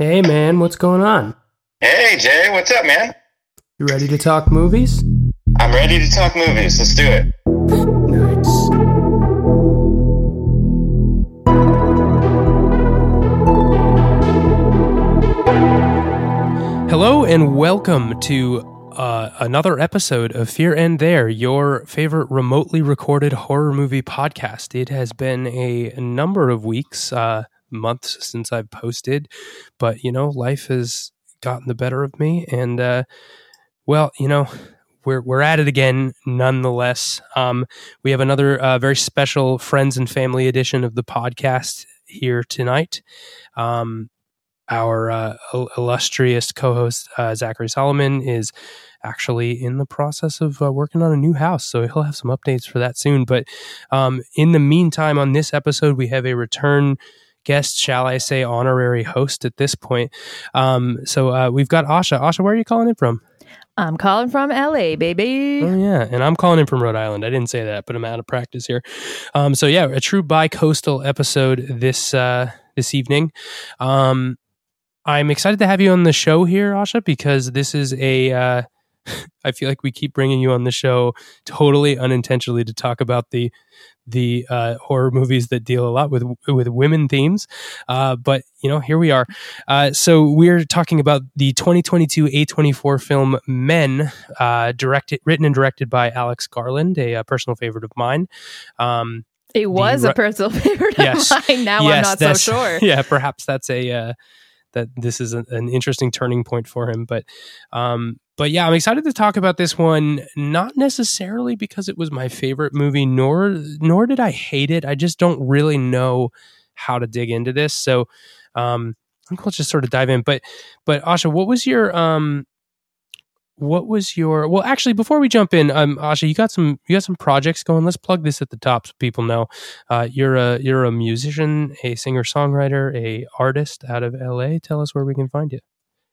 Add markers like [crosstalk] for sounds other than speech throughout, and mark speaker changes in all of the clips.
Speaker 1: Hey man, what's going on?
Speaker 2: Hey Jay, what's up, man?
Speaker 1: You ready to talk movies?
Speaker 2: I'm ready to talk movies. Let's do it.
Speaker 1: Nice. Hello and welcome to uh, another episode of Fear and There, your favorite remotely recorded horror movie podcast. It has been a number of weeks, uh, months since I've posted, but you know, life has gotten the better of me, and uh, well, you know, we're we're at it again, nonetheless. Um, we have another uh, very special friends and family edition of the podcast here tonight. Um, our uh, illustrious co-host uh, Zachary Solomon is actually in the process of uh, working on a new house, so he'll have some updates for that soon. But um, in the meantime, on this episode, we have a return guest, shall I say, honorary host at this point. Um, so uh, we've got Asha. Asha, where are you calling in from?
Speaker 3: I'm calling from LA, baby.
Speaker 1: Oh yeah, and I'm calling in from Rhode Island. I didn't say that, but I'm out of practice here. Um, so yeah, a true bi-coastal episode this uh, this evening. Um, I'm excited to have you on the show here, Asha, because this is a. Uh, [laughs] I feel like we keep bringing you on the show totally unintentionally to talk about the the uh, horror movies that deal a lot with with women themes. Uh, but you know, here we are. Uh, so we're talking about the 2022 A24 film Men, uh, directed, written and directed by Alex Garland, a, a personal favorite of mine. Um,
Speaker 3: it was a personal [laughs] favorite yes, of mine. Now yes, I'm not so [laughs] sure.
Speaker 1: Yeah, perhaps that's a uh, that this is a, an interesting turning point for him. But um, but yeah, I'm excited to talk about this one. Not necessarily because it was my favorite movie, nor nor did I hate it. I just don't really know how to dig into this. So um, I think we'll just sort of dive in. But but Asha, what was your um what was your well actually before we jump in um asha you got some you got some projects going let's plug this at the top so people know uh, you're a you're a musician a singer songwriter a artist out of la tell us where we can find you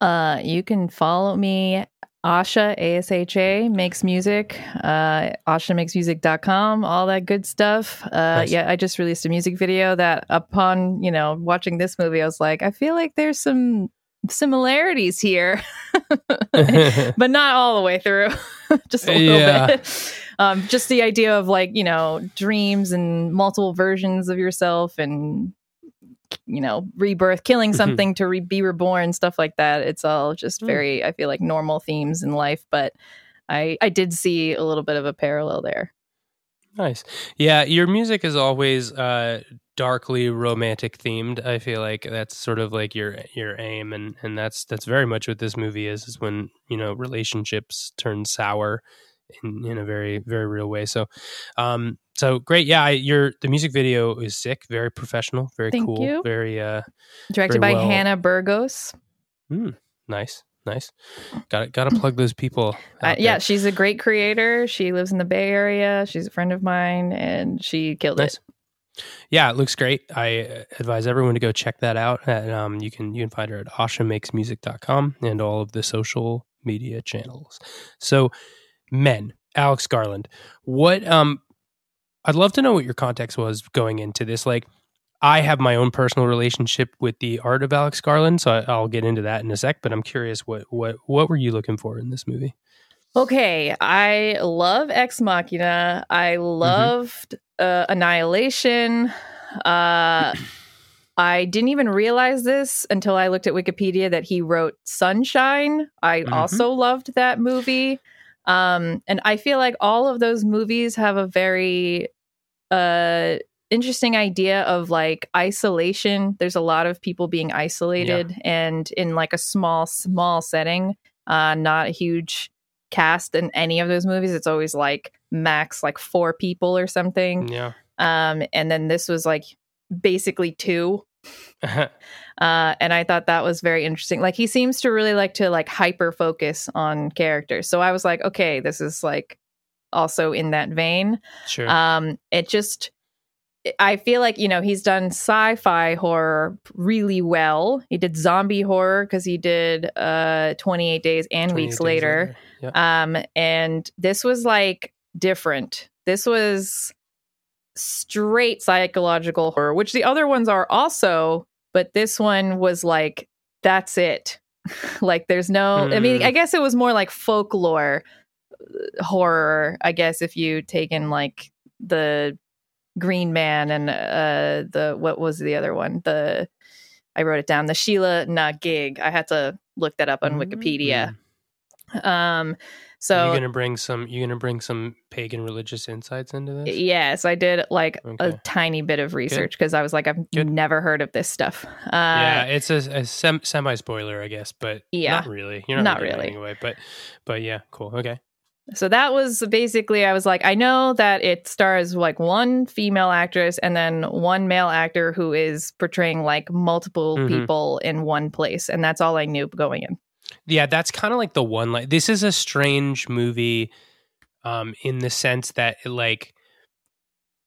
Speaker 3: uh you can follow me asha asha makes music uh ashamakesmusic.com all that good stuff uh nice. yeah i just released a music video that upon you know watching this movie i was like i feel like there's some similarities here, [laughs] [laughs] but not all the way through, [laughs] just a little yeah. bit. Um, just the idea of like, you know, dreams and multiple versions of yourself and, you know, rebirth, killing mm-hmm. something to re- be reborn, stuff like that. It's all just mm. very, I feel like, normal themes in life. But I, I did see a little bit of a parallel there.
Speaker 1: Nice. Yeah, your music is always uh, darkly romantic themed. I feel like that's sort of like your your aim, and and that's that's very much what this movie is. Is when you know relationships turn sour in in a very very real way. So, um, so great. Yeah, I, your the music video is sick. Very professional. Very
Speaker 3: Thank
Speaker 1: cool.
Speaker 3: You.
Speaker 1: Very uh,
Speaker 3: directed
Speaker 1: very
Speaker 3: by
Speaker 1: well.
Speaker 3: Hannah Burgos.
Speaker 1: Mm, nice nice. Got to, got to plug those people. [clears throat]
Speaker 3: Uh, yeah, she's a great creator. She lives in the Bay Area. She's a friend of mine, and she killed nice. it.
Speaker 1: Yeah, it looks great. I uh, advise everyone to go check that out. And um, you can you can find her at ashamakesmusic.com and all of the social media channels. So, men, Alex Garland. What um I'd love to know what your context was going into this. Like, I have my own personal relationship with the art of Alex Garland, so I, will get into that in a sec. But I'm curious, what what what were you looking for in this movie?
Speaker 3: Okay, I love Ex Machina. I mm-hmm. loved mm-hmm. uh, Annihilation. Uh, I didn't even realize this until I looked at Wikipedia that he wrote Sunshine. I mm-hmm. also loved that movie. Um, and I feel like all of those movies have a very uh interesting idea of like isolation. There's a lot of people being isolated yeah. and in like a small, small setting, uh, not a huge cast in any of those movies. It's always like max like four people or something.
Speaker 1: Yeah.
Speaker 3: Um, and then this was like basically two. Uh, and I thought that was very interesting. Like he seems to really like to like hyper focus on characters. So I was like, okay, this is like also in that vein.
Speaker 1: Sure.
Speaker 3: Um, it just I feel like you know he's done sci-fi horror really well. He did zombie horror because he did uh 28 days and 28 weeks later. later. Um and this was like different. This was straight psychological horror, which the other ones are also, but this one was like that's it. [laughs] like there's no I mean,
Speaker 1: Mm.
Speaker 3: I guess it was more like folklore uh, horror, I guess if you take in like the Green Man and uh the what was the other one? The I wrote it down. The Sheila Na gig. I had to look that up on Wikipedia.
Speaker 1: Mm.
Speaker 3: Um
Speaker 1: you
Speaker 3: so
Speaker 1: gonna bring some you're gonna bring some pagan religious insights into this?
Speaker 3: Yes, I did like a tiny bit of research because I was like, I've
Speaker 1: Good.
Speaker 3: never heard of this stuff. Uh,
Speaker 1: yeah, it's a, a sem- semi spoiler, I guess, but
Speaker 3: Yeah.
Speaker 1: not really. You're not,
Speaker 3: Not
Speaker 1: really,
Speaker 3: really.
Speaker 1: giving it away, but but yeah, cool. Okay.
Speaker 3: So that was basically, I was like, I know that it stars like one female actress and then one male actor who is portraying like multiple
Speaker 1: Mhm.
Speaker 3: people in one place. And that's all I knew going in.
Speaker 1: Yeah, that's kind of like the one like this is a strange movie um in the sense that it, like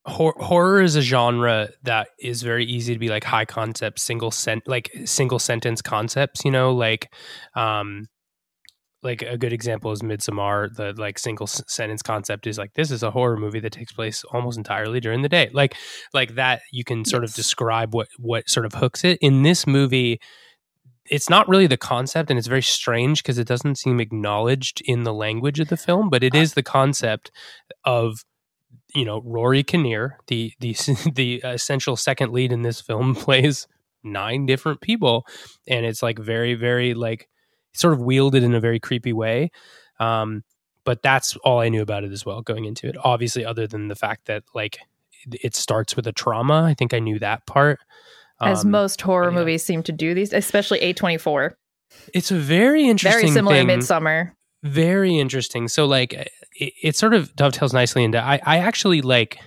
Speaker 1: hor- horror is a genre that is very easy to be like high concept single sent like single sentence concepts, you know, like um like a good example is Midsommar. The like single s- sentence concept is like this is a horror movie that takes place almost entirely during the day. Like like that you can sort of describe what what sort of hooks it. In this movie, it's not really the concept and it's very strange because it doesn't seem acknowledged in the language of the film, but it is the concept of you know Rory Kinnear, the the [laughs] the essential second lead in this film [laughs] plays nine different people and it's like very very like sort of wielded in a very creepy way. Um, but that's all I knew about it as well going into it. Obviously, other than the fact that like it- it starts with a trauma, I think I knew that part.
Speaker 3: As
Speaker 1: Um,
Speaker 3: most horror
Speaker 1: yeah.
Speaker 3: movies seem to do these, especially A24.
Speaker 1: it's a very interesting,
Speaker 3: Very similar
Speaker 1: thing.
Speaker 3: to Midsommar.
Speaker 1: very interesting. So like it, it sort of dovetails nicely into I I actually like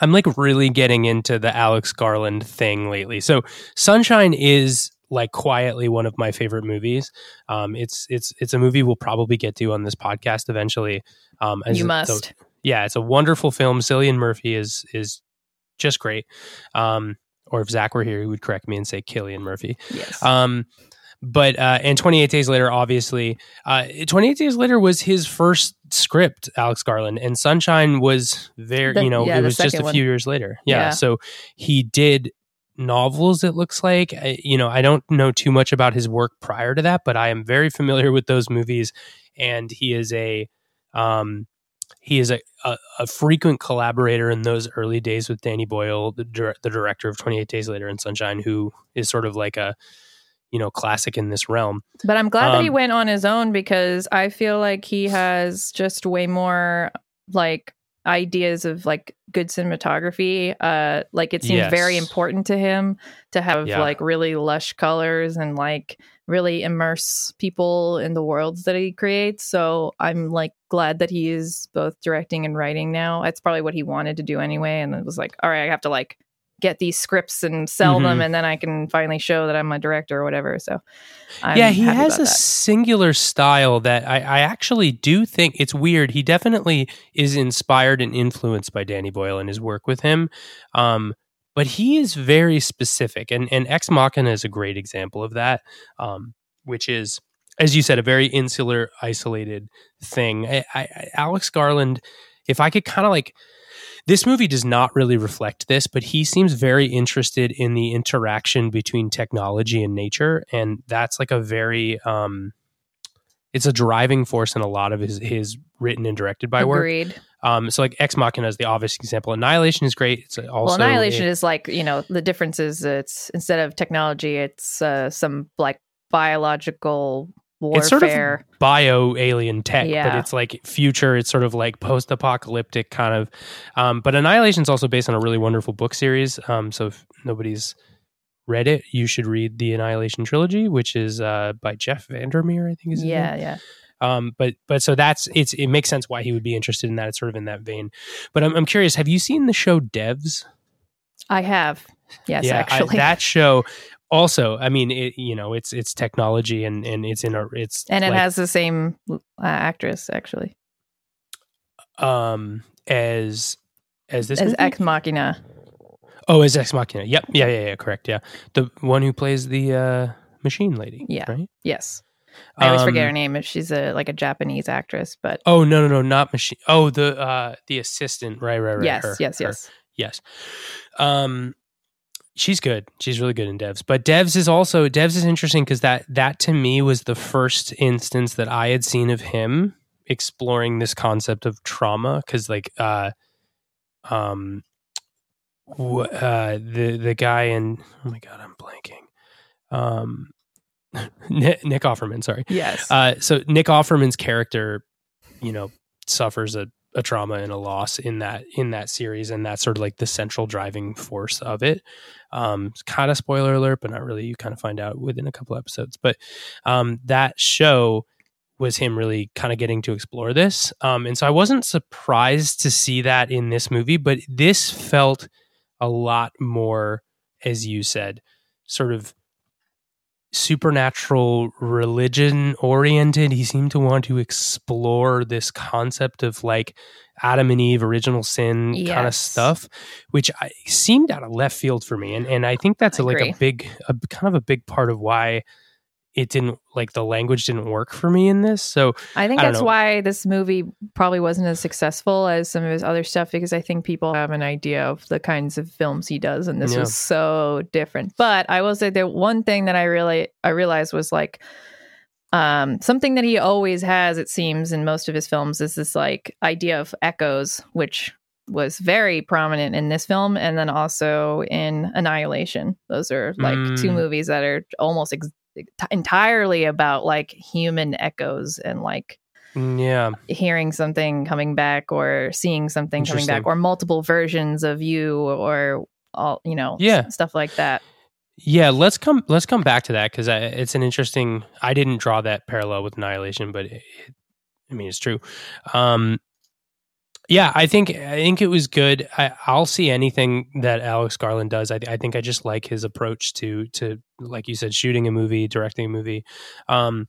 Speaker 1: I'm like really getting into the Alex Garland thing lately. So Sunshine is like quietly one of my favorite movies. Um it's it's it's a movie we'll probably get to on this podcast eventually. Um as
Speaker 3: You must.
Speaker 1: yeah, it's a wonderful film. Cillian Murphy is is just great. Um or if Zach were here, he would correct me and say Killian Murphy.
Speaker 3: yes.
Speaker 1: Um, but uh, and 28 Days Later, obviously, uh, 28 Days Later was his first script, Alex Garland, and Sunshine was there.
Speaker 3: The-
Speaker 1: you know,
Speaker 3: yeah,
Speaker 1: it was just a
Speaker 3: one.
Speaker 1: few years later. Yeah,
Speaker 3: Yeah.
Speaker 1: so he did novels. It looks like I, you know I don't know too much about his work prior to that, but I am very familiar with those movies, and he is a um, he is a, a, a frequent collaborator in those early days with Danny Boyle, the, dir- the director of 28 Days Later and Sunshine, who is sort of like a, you know, classic in this realm.
Speaker 3: But I'm glad that he
Speaker 1: Um,
Speaker 3: went on his own because I feel like he has just way more like ideas of like good cinematography. Uh like it seems very important to him to have
Speaker 1: Yeah.
Speaker 3: like really lush colors and like really immerse people in the worlds that he creates. So I'm like glad that he is both directing and writing now. That's probably what he wanted to do anyway. And it was like, all right, I have to like get these scripts and sell them
Speaker 1: Mhm.
Speaker 3: and then I can finally show that I'm a director or whatever. So I'm
Speaker 1: yeah, he has a
Speaker 3: that.
Speaker 1: singular style that I, I actually do think it's weird. He definitely is inspired and influenced by Danny Boyle and his work with him. Um, but he is very specific, and, and Ex Machina is a great example of that, um, which is, as you said, a very insular, isolated thing. I, I, Alex Garland, if I could kind of like, this movie does not really reflect this, but he seems very interested in the interaction between technology and nature, and that's like a very um, it's a driving force in a lot of his his written and directed by work. Um, so like Ex Machina is the obvious example. Annihilation is great. It's also
Speaker 3: well, annihilation is like you know the difference is it's instead of technology, it's uh, some like biological warfare.
Speaker 1: It's sort of bio alien tech, but it's like future. It's sort of like post apocalyptic kind of. Um, but Annihilation is also based on a really wonderful book series. Um, so if nobody's read it, you should read the Annihilation trilogy, which is uh, by Jeff Vandermeer, I think is
Speaker 3: yeah, yeah.
Speaker 1: Um, but but so that's it's it makes sense why he would be interested in that. It's sort of in that vein. But I'm I'm curious. Have you seen the show Devs?
Speaker 3: I have. Yes,
Speaker 1: yeah, I-
Speaker 3: actually. [laughs]
Speaker 1: that show. Also, I mean, it you know, it's it's technology and and it's in a it's
Speaker 3: and it
Speaker 1: like,
Speaker 3: has the same uh, actress actually
Speaker 1: um as as this
Speaker 3: as
Speaker 1: movie?
Speaker 3: Ex Machina.
Speaker 1: oh as Ex Machina. Yep, yeah, yeah, yeah, correct. Yeah, the one who plays the uh machine lady.
Speaker 3: Yeah.
Speaker 1: right.
Speaker 3: Yes, I always forget her
Speaker 1: Um,
Speaker 3: name if she's a like a Japanese actress, but
Speaker 1: Oh no no no not machine. Oh the uh the assistant. Right right right.
Speaker 3: yes,
Speaker 1: her,
Speaker 3: yes,
Speaker 1: her.
Speaker 3: yes.
Speaker 1: Yes. Um she's good. She's really good in Devs. But Devs is also Devs is interesting because that that to me was the first instance that I had seen of him exploring this concept of trauma. Because like, uh, um, w- uh, the the guy in oh my god, I'm blanking. Um, Nick, Nick Offerman, sorry.
Speaker 3: Yes.
Speaker 1: Uh, so Nick Offerman's character, you know, suffers a, a trauma and a loss in that in that series, and that's sort of like the central driving force of it. Um, kind of spoiler alert, but not really. You kind of find out within a couple episodes. But um, that show was him really kind of getting to explore this, um, and so I wasn't surprised to see that in this movie, but this felt a lot more, as you said, sort of supernatural religion oriented. He seemed to want to explore this concept of like Adam and Eve, original sin kind of stuff, which I, seemed out of left field for me. And and I think that's
Speaker 3: I
Speaker 1: a, like a big, a, kind of a big part of why it didn't like the language didn't work for me in this. So
Speaker 3: I think
Speaker 1: I
Speaker 3: that's
Speaker 1: know.
Speaker 3: why this movie probably wasn't as successful as some of his other stuff because I think people have an idea of the kinds of films he does, and this
Speaker 1: Yeah.
Speaker 3: was so different. But I will say the one thing that I really I realized was like um something that he always has it seems in most of his films is this like idea of echoes which was very prominent in this film and then also in annihilation those are like two
Speaker 1: Mm.
Speaker 3: movies that are almost ex- entirely about like human echoes and like
Speaker 1: mm, yeah,
Speaker 3: hearing something coming back or seeing something coming back or multiple versions of you or all you know
Speaker 1: Yeah.
Speaker 3: s- stuff like that
Speaker 1: Yeah, let's come let's come back to that because it's an interesting. I didn't draw that parallel with Annihilation, but it, I mean it's true. Um, yeah, I think I think it was good. I, I'll see anything that Alex Garland does. I, I think I just like his approach to to like you said, shooting a movie, directing a movie. Um,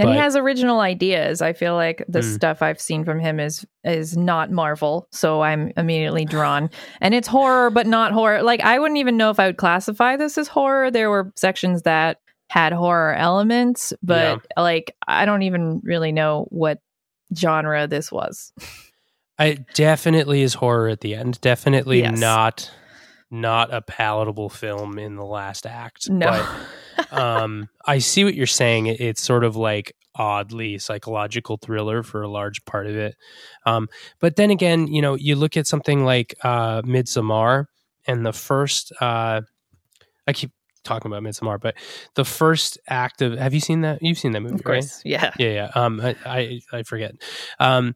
Speaker 3: and he has original ideas i feel like the
Speaker 1: Mm.
Speaker 3: stuff i've seen from him is is not marvel so i'm immediately drawn and it's horror but not horror like i wouldn't even know if i would classify this as horror there were sections that had horror elements but like i don't even really know what genre this was [laughs]
Speaker 1: I definitely is horror at the end. Definitely
Speaker 3: Yes.
Speaker 1: not not a palatable film in the last act.
Speaker 3: no
Speaker 1: But [laughs] um, I see what you're saying. It, it's sort of like oddly psychological thriller for a large part of it. Um, but then again, you know, you look at something like uh, Midsommar, and the first. Uh, I keep talking about Midsommar, but the first act of Have you seen that? You've seen that movie,
Speaker 3: of course yeah?
Speaker 1: Yeah, yeah. Um, I, I, I forget. Um,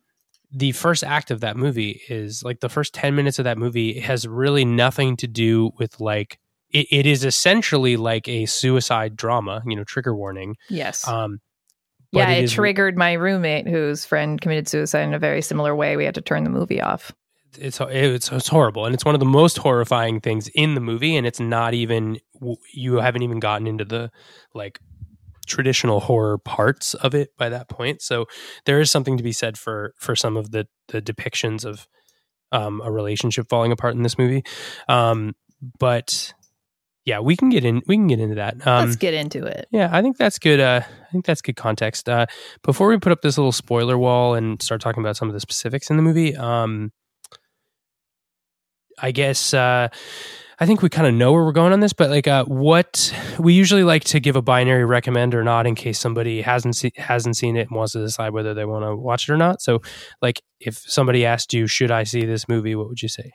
Speaker 1: the first act of that movie is like the first 10 minutes of that movie has really nothing to do with like it, it is essentially like a suicide drama you know trigger warning
Speaker 3: yes
Speaker 1: um
Speaker 3: yeah, it,
Speaker 1: is-
Speaker 3: triggered my roommate whose friend committed suicide in a very similar way. We had to turn the movie off.
Speaker 1: it's it's it's horrible and it's one of the most horrifying things in the movie and it's not even you haven't even gotten into the like traditional horror parts of it by that point so there is something to be said for for some of the the depictions of um a relationship falling apart in this movie um but yeah we can get in we can get into that um
Speaker 3: Let's get into it.
Speaker 1: yeah, I think that's good. Uh, I think that's good context. Uh, before we put up this little spoiler wall and start talking about some of the specifics in the movie, um, I guess uh, I think we kind of know where we're going on this. But like, uh, what we usually like to give a binary recommend or not in case somebody hasn't se- hasn't seen it and wants to decide whether they want to watch it or not. So, like, if somebody asked you, "Should I see this movie?" What would you say?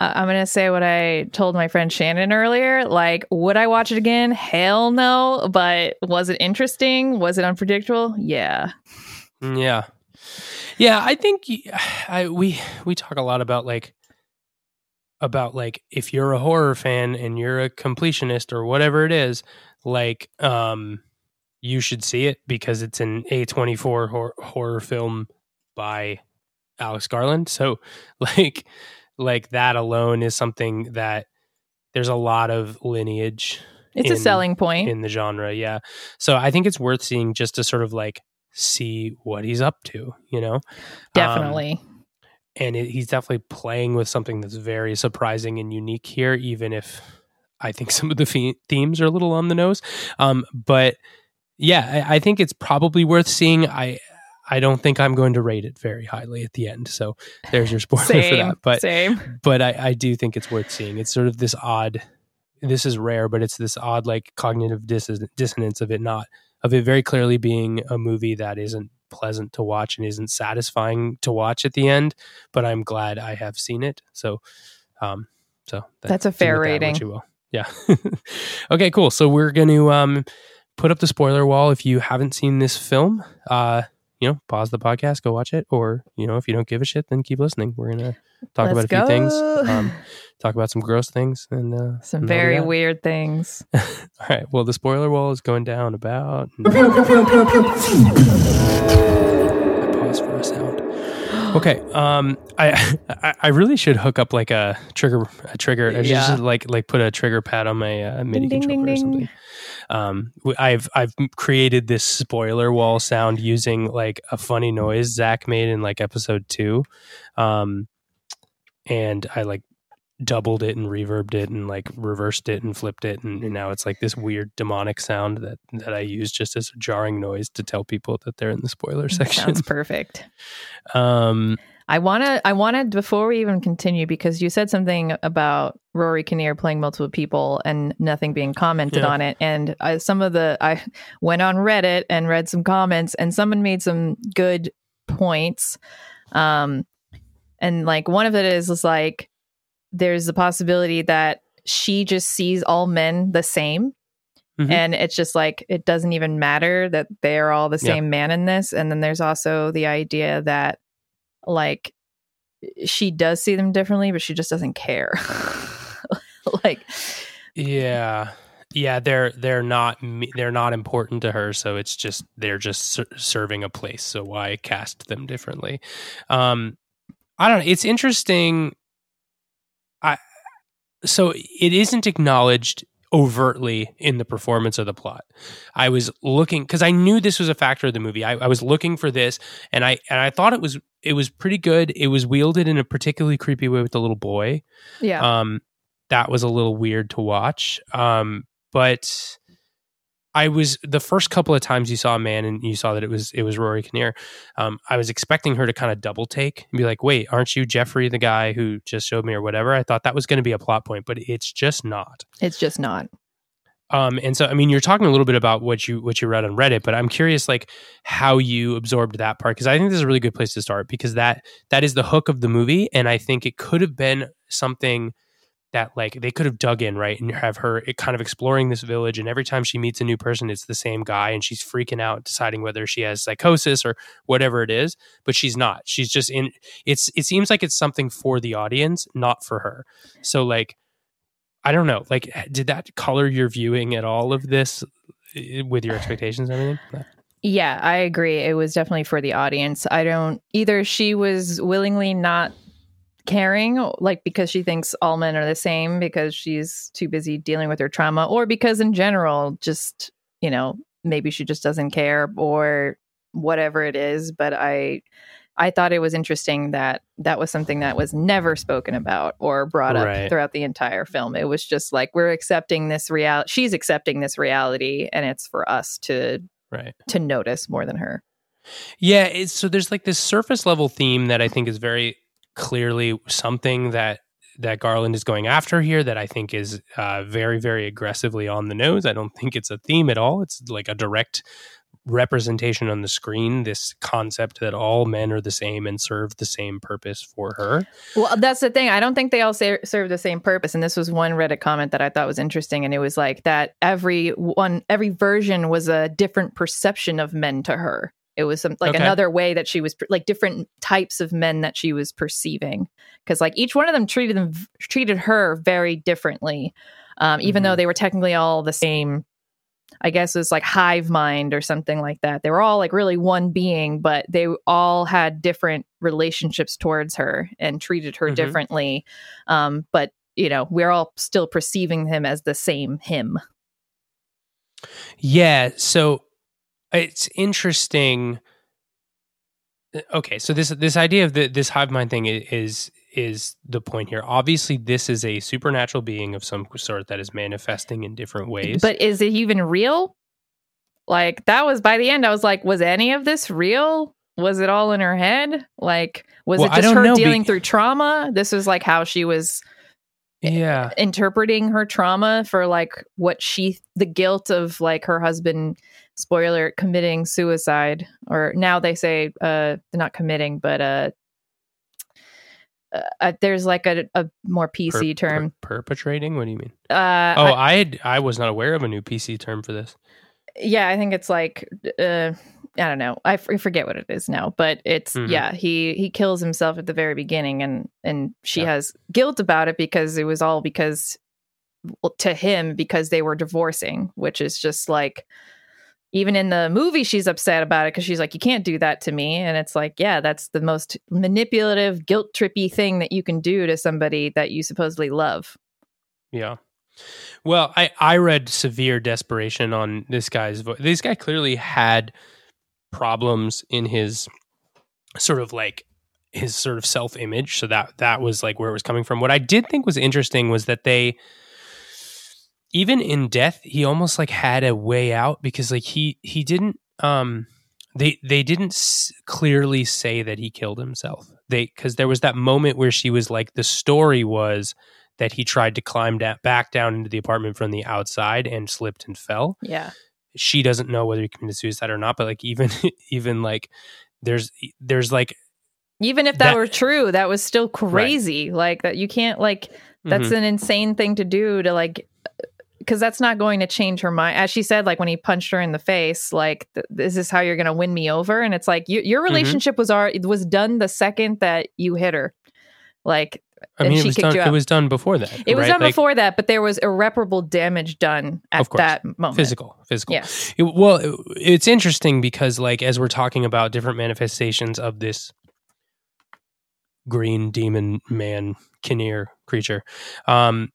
Speaker 3: Uh, I'm going to say what I told my friend Shannon earlier. Like, would I watch it again? Hell no. But was it interesting? Was it unpredictable? Yeah.
Speaker 1: Mm, Yeah, yeah. I think [sighs] I we we talk a lot about like about like if you're a horror fan and you're a completionist or whatever it is, like um, you should see it because it's an A24 hor- horror film by Alex Garland. So [laughs] like like that alone is something that there's a lot of lineage
Speaker 3: It's a selling point.
Speaker 1: in the genre. Yeah. So I think it's worth seeing just to sort of like see what he's up to, you know? Um,
Speaker 3: Definitely.
Speaker 1: And it, he's definitely playing with something that's very surprising and unique here, even if I think [laughs] some of the fe- themes are a little on the nose. Um, but yeah, I, I think it's probably worth seeing. I I don't think I'm going to rate it very highly at the end. So there's your [laughs] spoiler
Speaker 3: same,
Speaker 1: for that. But
Speaker 3: same.
Speaker 1: but I, I do think it's worth seeing. It's sort of this odd. This is rare, but it's this odd like cognitive dis- dissonance of it not of it very clearly being a movie that isn't pleasant to watch and isn't satisfying to watch at the end. But I'm glad I have seen it. So, um, so
Speaker 3: that, that's a fair rating.
Speaker 1: That, you will. Yeah. [laughs] okay, cool. So we're going to um put up the spoiler wall if you haven't seen this film. Uh, you know, pause the podcast, go watch it, or you know, if you don't give a shit, then keep listening. We're gonna talk
Speaker 3: Let's
Speaker 1: about a
Speaker 3: go.
Speaker 1: few things, um, [laughs] talk about some gross things, and uh,
Speaker 3: some
Speaker 1: and
Speaker 3: very weird things. [laughs]
Speaker 1: All right. Well, the spoiler wall is going down about. [laughs] I pause for a sound. Okay. Um, I, I I really should hook up like a trigger a trigger. I
Speaker 3: Yeah.
Speaker 1: just like like put a trigger pad on my uh, MIDI
Speaker 3: Ding, ding,
Speaker 1: controller
Speaker 3: ding,
Speaker 1: or
Speaker 3: ding.
Speaker 1: Um, I've I've created this spoiler wall sound using like a funny noise Zach made in like episode two, um, and I like doubled it and reverbed it and like reversed it and flipped it and, and now it's like this weird demonic sound that that I use just as a jarring noise to tell people that they're in the spoiler section.
Speaker 3: Sounds perfect. [laughs]
Speaker 1: Um,
Speaker 3: I want to. I wanted before we even continue because you said something about Rory Kinnear playing multiple people and nothing being commented
Speaker 1: Yeah.
Speaker 3: on it. And I, some of the I went on Reddit and read some comments, and someone made some good points. Um, and like one of it is is like there's the possibility that she just sees all men the same.
Speaker 1: Mhm.
Speaker 3: And it's just like it doesn't even matter that they're all the
Speaker 1: Yeah.
Speaker 3: same man in this. And then there's also the idea that like she does see them differently, but she just doesn't care. [laughs] like
Speaker 1: Yeah. Yeah, they're they're not they're not important to her, so it's just they're just ser- serving a place. So why cast them differently? Um, I don't know. It's interesting. I so it isn't acknowledged overtly in the performance of the plot. I was looking because I knew this was a factor of the movie. I, I was looking for this, and I and I thought it was it was pretty good. It was wielded in a particularly creepy way with the little boy
Speaker 3: yeah.
Speaker 1: um that was a little weird to watch um but i was the first couple of times you saw a man and you saw that it was it was rory kinnear um i was expecting her to kind of double take and be like wait aren't you jeffrey the guy who just showed me or whatever i thought that was going to be a plot point but it's just not
Speaker 3: it's just not.
Speaker 1: um, and so, I mean, you're talking a little bit about what you what you read on Reddit, but I'm curious, like how you absorbed that part because I think this is a really good place to start because that that is the hook of the movie, and I think it could have been something that like they could have dug in right and have her kind of exploring this village, and every time she meets a new person, it's the same guy, and she's freaking out, deciding whether she has psychosis or whatever it is, but she's not. She's just in. It's it seems like it's something for the audience, not for her. So like. I don't know. Like, did that color your viewing at all of this eh, with your expectations and everything?
Speaker 3: Yeah, I agree. It was definitely for the audience. I don't either. She was willingly not caring, like because she thinks all men are the same because she's too busy dealing with her trauma, or because in general, just, you know, maybe she just doesn't care or whatever it is. But I, I thought it was interesting that that was something that was never spoken about or brought up
Speaker 1: Right.
Speaker 3: throughout the entire film. It was just like we're accepting this reality. She's accepting this reality, and it's for us to
Speaker 1: Right.
Speaker 3: to notice more than her.
Speaker 1: Yeah. It's, so there's like this surface level theme that I think is very clearly something that that Garland is going after here that I think is uh, very, very aggressively on the nose. I don't think it's a theme at all. It's like a direct representation on the screen. This concept that all men are the same and serve the same purpose for her.
Speaker 3: Well, that's the thing. I don't think they all ser- serve the same purpose. And this was one Reddit comment that I thought was interesting, and it was like that every one, every version was a different perception of men to her. It was some, like
Speaker 1: Okay.
Speaker 3: another way that she was like different types of men that she was perceiving, because like each one of them treated them treated her very differently, um, even though
Speaker 1: Mhm.
Speaker 3: they were technically all the same. I guess it was like hive mind or something like that. They were all like really one being, but they all had different relationships towards her and treated her
Speaker 1: Mhm.
Speaker 3: differently. Um, but you know, we're all still perceiving him as the same him.
Speaker 1: Yeah, so it's interesting. Okay, so this this idea of the, this hive mind thing is is the point here. Obviously, this is a supernatural being of some sort that is manifesting in different ways.
Speaker 3: But is it even real? Like that was by the end, I was like, was any of this real? was it all in her head? Like, was
Speaker 1: Well,
Speaker 3: it just her
Speaker 1: know,
Speaker 3: dealing
Speaker 1: be-
Speaker 3: through trauma? This was like how she was eh,
Speaker 1: Yeah.
Speaker 3: interpreting her trauma for like what she, the guilt of like her husband, spoiler, committing suicide. Or now they say, uh, not committing, but, uh, uh, there's like a, a more PC
Speaker 1: Per-
Speaker 3: term.
Speaker 1: per- perpetrating? What do you mean?
Speaker 3: uh,
Speaker 1: Oh,
Speaker 3: I-
Speaker 1: I had, I was not aware of a new PC term for this.
Speaker 3: yeah i think it's like uh i don't know I f- I forget what it is now but it's
Speaker 1: Mhm.
Speaker 3: yeah he he kills himself at the very beginning and and she
Speaker 1: Yeah.
Speaker 3: has guilt about it because it was all because to him because they were divorcing which is just like even in the movie she's upset about it because she's like you can't do that to me and it's like yeah that's the most manipulative guilt trippy thing that you can do to somebody that you supposedly love
Speaker 1: Yeah. Well, I I read severe desperation on this guy's voice. This guy clearly had problems in his sort of like his sort of self image. So that that was like where it was coming from. What I did think was interesting was that they even in death he almost like had a way out because like he he didn't um they they didn't s- clearly say that he killed himself. They cuz there was that moment where she was like the story was that he tried to climb da- back down into the apartment from the outside and slipped and fell.
Speaker 3: yeah
Speaker 1: She doesn't know whether he committed suicide or not, but like even [laughs] even like there's there's like
Speaker 3: even if that,
Speaker 1: That-
Speaker 3: were true that was still crazy like that you can't like that's
Speaker 1: Mhm.
Speaker 3: an insane thing to do to like because that's not going to change her mind as she said like when he punched her in the face like th- this is how you're going to win me over and it's like you, your
Speaker 1: Mm-hmm.
Speaker 3: relationship was already was done the second that you hit her like
Speaker 1: I mean it was
Speaker 3: kicked
Speaker 1: done it was done before that.
Speaker 3: it was done
Speaker 1: Like,
Speaker 3: before that but there was irreparable damage done at
Speaker 1: course.
Speaker 3: that moment
Speaker 1: physical physical.
Speaker 3: yes
Speaker 1: It- well, it- it's interesting because, like, as we're talking about different manifestations of this green demon man Kinnear creature, um,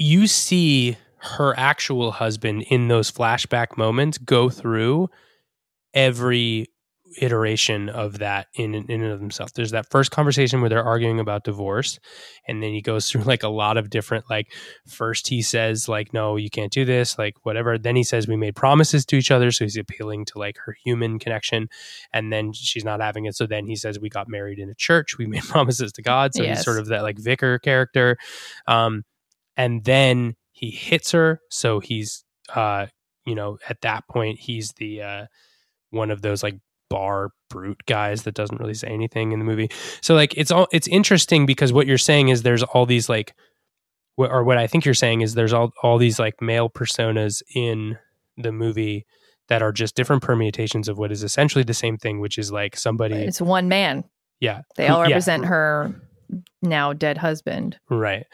Speaker 1: you see her actual husband in those flashback moments go through every iteration of that in in and of himself. There's that first conversation where they're arguing about divorce, and then he goes [laughs] through like a lot of different like first he says like no you can't do this like whatever. Then he says we made promises to each other so he's appealing to like her human connection and then she's not having it. So then he says we got married in a church. We [laughs] made promises to god. So
Speaker 3: Yes.
Speaker 1: he's sort of that like vicar character. Um and then he hits her. So he's uh you know at that point he's the uh one of those like bar brute guys that doesn't really say anything in the movie. So like it's all it's interesting because what you're saying is there's all these like or what I think you're saying is there's all all these like male personas in the movie that are just different permutations of what is essentially the same thing, which is like somebody,
Speaker 3: it's one man.
Speaker 1: Yeah,
Speaker 3: they all
Speaker 1: yeah,
Speaker 3: represent her now dead husband.
Speaker 1: Right,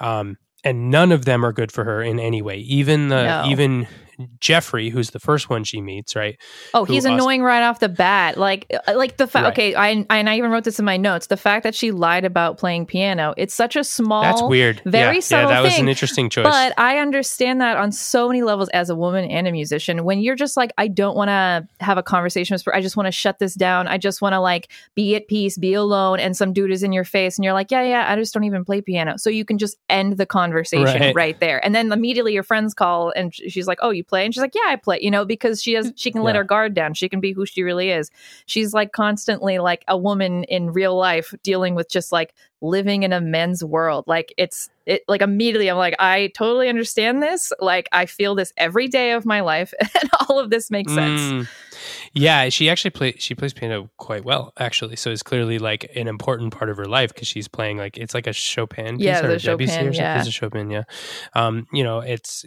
Speaker 1: um, and none of them are good for her in any way. Even the
Speaker 3: No.
Speaker 1: even Jeffrey, who's the first one she meets, right?
Speaker 3: Oh, he's annoying right off the bat. Like, uh, like the fact.
Speaker 1: Right.
Speaker 3: Okay, I and I even wrote this in my notes. The fact that she lied about playing piano. It's such a small.
Speaker 1: That's weird.
Speaker 3: very
Speaker 1: yeah,
Speaker 3: subtle
Speaker 1: Yeah, that was an
Speaker 3: thing,
Speaker 1: interesting choice.
Speaker 3: But I understand that on so many levels as a woman and a musician. When you're just like, I don't want to have a conversation with. I just want to shut this down. I just want to like be at peace, be alone, and some dude is in your face, and you're like, yeah, yeah, I just don't even play piano. So you can just end the conversation
Speaker 1: Right.
Speaker 3: right, there, and then immediately your friends call, and she's like, oh, you play, and she's like, yeah, I play. You know, because she has, she can let
Speaker 1: Yeah.
Speaker 3: her guard down. She can be who she really is. She's like constantly like a woman in real life dealing with just like living in a men's world. Like it's it like immediately I'm like, I totally understand this. Like I feel this every day of my life [laughs] and all of this makes sense.
Speaker 1: Mm. Yeah, she actually plays she plays piano quite well, actually. So it's clearly like an important part of her life because she's playing like it's like a Chopin piece
Speaker 3: Yeah,
Speaker 1: or a Debussy
Speaker 3: Chopin,
Speaker 1: or something.
Speaker 3: yeah.
Speaker 1: It's a Chopin, yeah. Um, you know, it's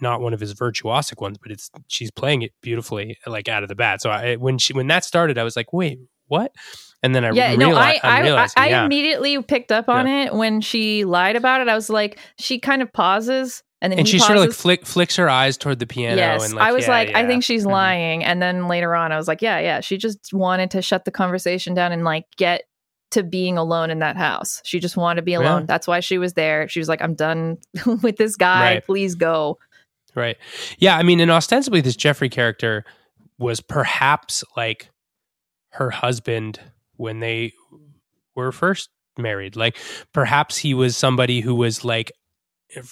Speaker 1: not one of his virtuosic ones, but it's she's playing it beautifully, like out of the bat. So I, when she when that started, I was like, wait, what? And then I
Speaker 3: yeah,
Speaker 1: reali-
Speaker 3: no, I I, I, I
Speaker 1: yeah.
Speaker 3: immediately picked up on it when she lied about it. I was like, she kind of pauses and then
Speaker 1: and
Speaker 3: he
Speaker 1: she sort of like flick, flicks her eyes toward the piano.
Speaker 3: Yes,
Speaker 1: and like,
Speaker 3: I was
Speaker 1: yeah,
Speaker 3: like, I think she's
Speaker 1: Mhm.
Speaker 3: lying. And then later on, I was like, yeah, yeah, she just wanted to shut the conversation down and like get to being alone in that house. She just wanted to be
Speaker 1: Yeah.
Speaker 3: alone. That's why she was there. She was like, I'm done [laughs] with this guy.
Speaker 1: Right.
Speaker 3: Please go.
Speaker 1: Right. Yeah. I mean, and ostensibly, this Jeffrey character was perhaps like her husband when they were first married. Like, perhaps he was somebody who was like,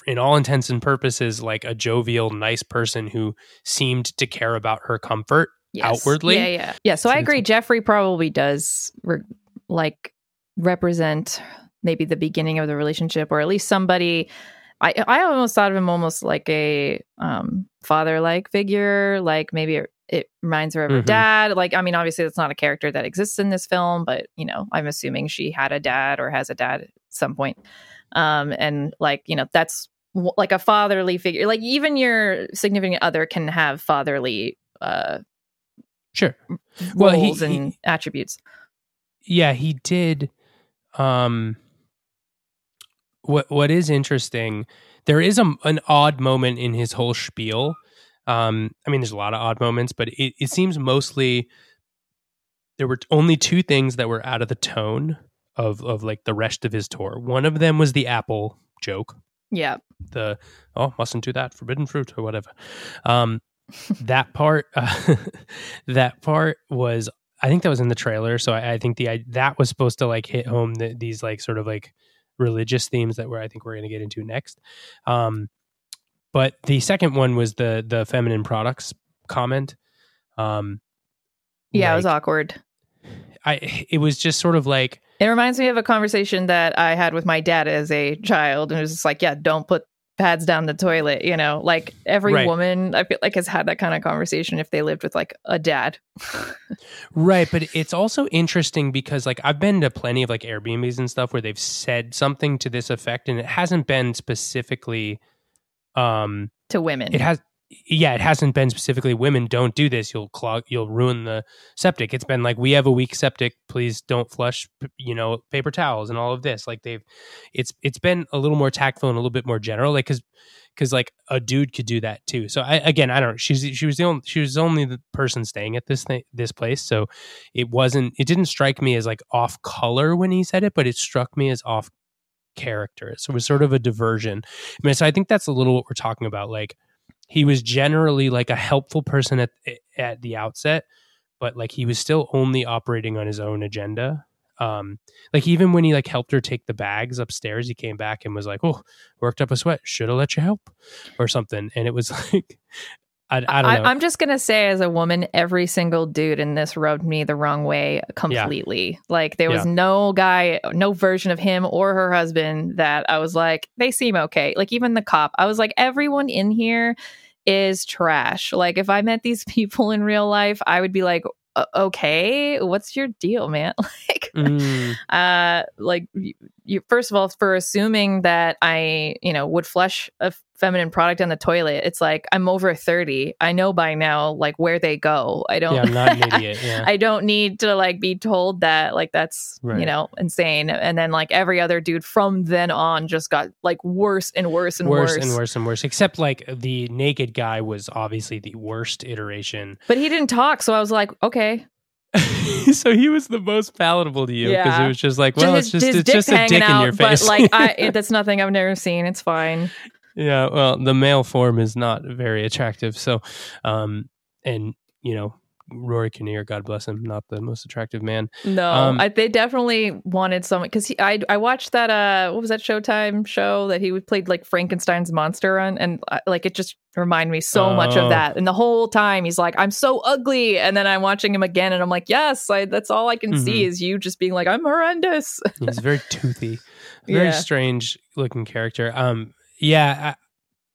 Speaker 1: in all intents and purposes, like a jovial, nice person who seemed to care about her comfort
Speaker 3: Yes.
Speaker 1: outwardly.
Speaker 3: Yeah, yeah, yeah. So I agree. Jeffrey probably does re- like represent maybe the beginning of the relationship, or at least somebody. I I almost thought of him almost like a um, father like figure. Like maybe it, reminds her of her
Speaker 1: Mhm.
Speaker 3: dad. Like I mean, obviously that's not a character that exists in this film, but you know, I'm assuming she had a dad or has a dad at some point. Um, and like you know, that's w- like a fatherly figure. Like even your significant other can have fatherly uh
Speaker 1: Sure. Well, he-
Speaker 3: roles and attributes.
Speaker 1: yeah he did um what what is interesting there is a, an odd moment in his whole spiel um i mean there's a lot of odd moments but it, it seems mostly there were only two things that were out of the tone of of like the rest of his tour. One of them was the apple joke.
Speaker 3: Yeah.
Speaker 1: the oh mustn't do that forbidden fruit or whatever. Um that part uh, [laughs] that part was i think that was in the trailer so i, I think the I, that was supposed to like hit home the, these like sort of like religious themes that we're i think we're going to get into next. Um but the second one was the the feminine products comment um
Speaker 3: Yeah, it was awkward.
Speaker 1: i it was just sort of like
Speaker 3: It reminds me of a conversation that I had with my dad as a child. And it was just like, yeah, don't put pads down the toilet. You know, like every
Speaker 1: Right.
Speaker 3: woman, I feel like, has had that kind of conversation if they lived with like a dad. [laughs]
Speaker 1: Right, but it's also interesting because like I've been to plenty of like Airbnbs and stuff where they've said something to this effect and it hasn't been specifically um
Speaker 3: to women.
Speaker 1: it has yeah, it hasn't been specifically women don't do this, you'll clog you'll ruin the septic. It's been like we have a weak septic, please don't flush, you know, paper towels and all of this. Like they've it's it's been a little more tactful and a little bit more general like cuz cuz like a dude could do that too. So I again, I don't know. She's she was the only she was only the person staying at this thing this place, so it wasn't it didn't strike me as like off color when he said it, but it struck me as off character. So it was sort of a diversion. I mean, so I think that's a little what we're talking about. Like he was generally like a helpful person at at the outset, but like he was still only operating on his own agenda. Um, like even when he like helped her take the bags upstairs, he came back and was like, "Oh, worked up a sweat. Should have let you help," or something. And it was [laughs] like, I, I don't know.
Speaker 3: I, am just gonna say, as a woman, every single dude in this rubbed me the wrong way completely. Like there was
Speaker 1: Yeah.
Speaker 3: no guy, no version of him or her husband that I was like, they seem okay. Like even the cop, I was like, everyone in here is trash. Like if I met these [laughs] people in real life, I would be like, okay, what's your deal, man? [laughs] like [laughs]
Speaker 1: Mm,
Speaker 3: uh like you, first of all for assuming that i you know would flush a feminine product on the toilet it's like i'm over 30 i know by now like where they go i don't
Speaker 1: yeah, I'm not an [laughs] idiot. Yeah.
Speaker 3: i don't need to like be told that like that's
Speaker 1: Right.
Speaker 3: you know insane and then like every other dude from then on just got like worse and worse and
Speaker 1: worse,
Speaker 3: worse,
Speaker 1: and worse and worse. Except like the naked guy was obviously the worst iteration.
Speaker 3: but he didn't talk so i was like okay [laughs]
Speaker 1: so he was the most palatable to you because
Speaker 3: Yeah.
Speaker 1: it was just like, well,
Speaker 3: his,
Speaker 1: it's just it's just a dick in
Speaker 3: out
Speaker 1: your face.
Speaker 3: but like i it, [laughs] that's nothing i've never seen it's fine
Speaker 1: yeah, well, the male form is not very attractive. So, um, and you know, Rory Kinnear, God bless him, not the most attractive man.
Speaker 3: No,
Speaker 1: Um,
Speaker 3: I, they definitely wanted someone because I I watched that uh what was that Showtime show that he played like Frankenstein's monster on and uh, like it just reminded me so much
Speaker 1: Oh.
Speaker 3: of that and the whole time he's like I'm so ugly and then I'm watching him again and I'm like yes I, that's all I can see
Speaker 1: Mhm.
Speaker 3: is you just being like I'm horrendous
Speaker 1: He's very toothy, [laughs] very
Speaker 3: Yeah.
Speaker 1: strange looking character. Um, yeah,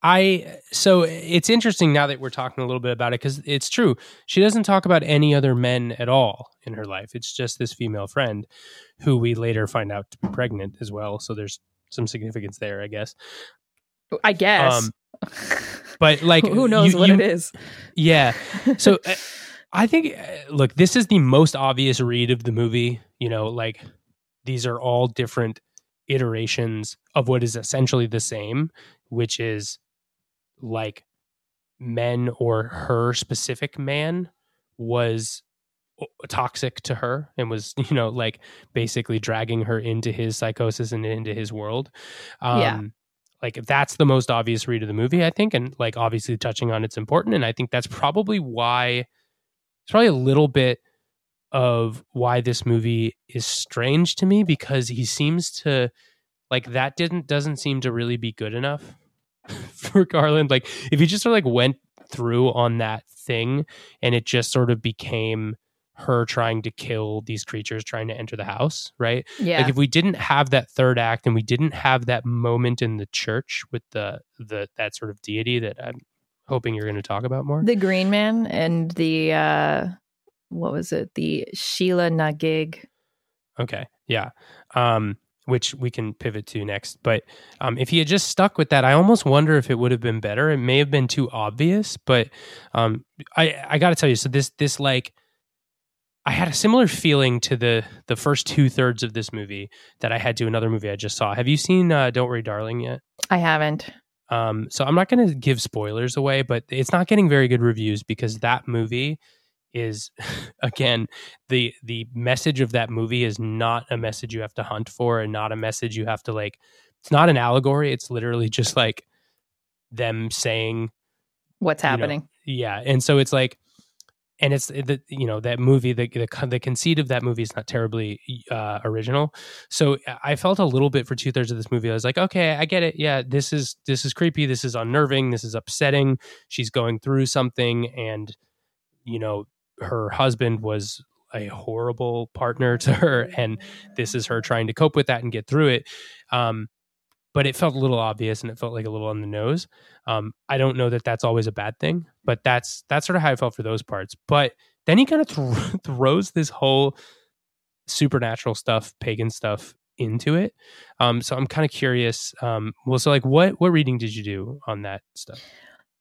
Speaker 1: I, so it's interesting now that we're talking a little bit about it because it's true. She doesn't talk about any other men at all in her life. It's just this female friend who we later find out to be pregnant as well. So there's some significance there, I guess.
Speaker 3: I guess
Speaker 1: Um, But like, [laughs]
Speaker 3: who knows
Speaker 1: you-
Speaker 3: what
Speaker 1: you-
Speaker 3: it is
Speaker 1: Yeah. So uh, [laughs] I think, uh, look, this is the most obvious read of the movie. You know, like these are all different iterations of what is essentially the same, which is like men or her specific man was toxic to her and was [laughs] you know like basically dragging her into his psychosis and into his world um
Speaker 3: Yeah.
Speaker 1: like that's the most obvious read of the movie i think and like obviously touching on it's important and i think that's probably why it's probably a little bit of why this movie is strange to me because he seems to like that didn't doesn't seem to really be good enough [laughs] for Garland. Like if he just sort of like went through on that thing and it just sort of became her trying to kill these creatures trying to enter the house, right?
Speaker 3: Yeah.
Speaker 1: Like if we didn't have that third act and we didn't have that moment in the church with the the that sort of deity that I'm hoping you're going to talk about more.
Speaker 3: the Green Man and the uh what was it? The Sheila Nagig.
Speaker 1: Okay. Yeah. Um which we can pivot to next. But um, if he had just stuck with that, I almost wonder if it would have been better. It may have been too obvious, but um, I I got to tell you, so this this like I had a similar feeling to the the first two thirds of this movie that I had to another movie I just saw. Have you seen uh, Don't Worry, Darling yet?
Speaker 3: I haven't.
Speaker 1: Um, so I'm not going to give spoilers away, but it's not getting very good reviews because that movie is [laughs] again the the message of that movie is not a message you have to hunt for and not a message you have to like it's not an allegory it's literally just like them saying
Speaker 3: What's
Speaker 1: You know,
Speaker 3: happening?
Speaker 1: yeah and so it's like and it's the you know that movie the the, the conceit of that movie is not terribly uh, original so i felt a little bit for two-thirds of this movie i was like okay i get it yeah this is this is creepy this is unnerving this is upsetting she's going through something and you know her husband was a horrible partner to her and this is her trying to cope with that and get through it. Um, but it felt a little obvious and it felt like a little on the nose. Um, i don't know that that's always a bad thing but that's that's sort of how i felt for those parts. But then he kind of [laughs] th- throws this whole supernatural stuff pagan stuff into it. Um, so i'm kind of curious um, well so like what what reading did you do on that stuff?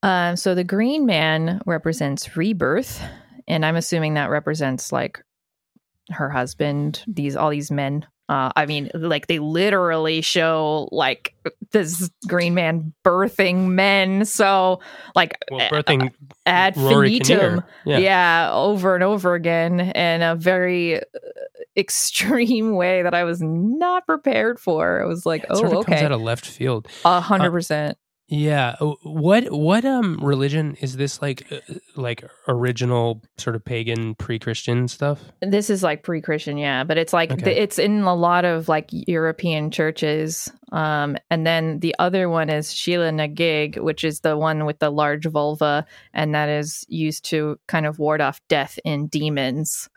Speaker 3: Um, so the Green Man represents rebirth, and I'm assuming that represents like her husband. These all these men. Uh, I mean, like they literally show like this Green Man birthing men. So like
Speaker 1: well birthing
Speaker 3: ad
Speaker 1: Rory
Speaker 3: infinitum. Yeah.
Speaker 1: yeah
Speaker 3: over and over again in a very uh, extreme [laughs] way that I was not prepared for. I was like,
Speaker 1: it sort
Speaker 3: oh,
Speaker 1: okay, comes out of left field
Speaker 3: a hundred percent.
Speaker 1: Yeah. Uh, What what um religion is this like uh, like original sort of pagan pre-Christian stuff?
Speaker 3: This is like pre-Christian, yeah, but it's like
Speaker 1: Okay.
Speaker 3: the, it's in a lot of like European churches. Um, and then the other one is Sheela na gig, which is the one with the large vulva, and that is used to kind of ward off death in demons.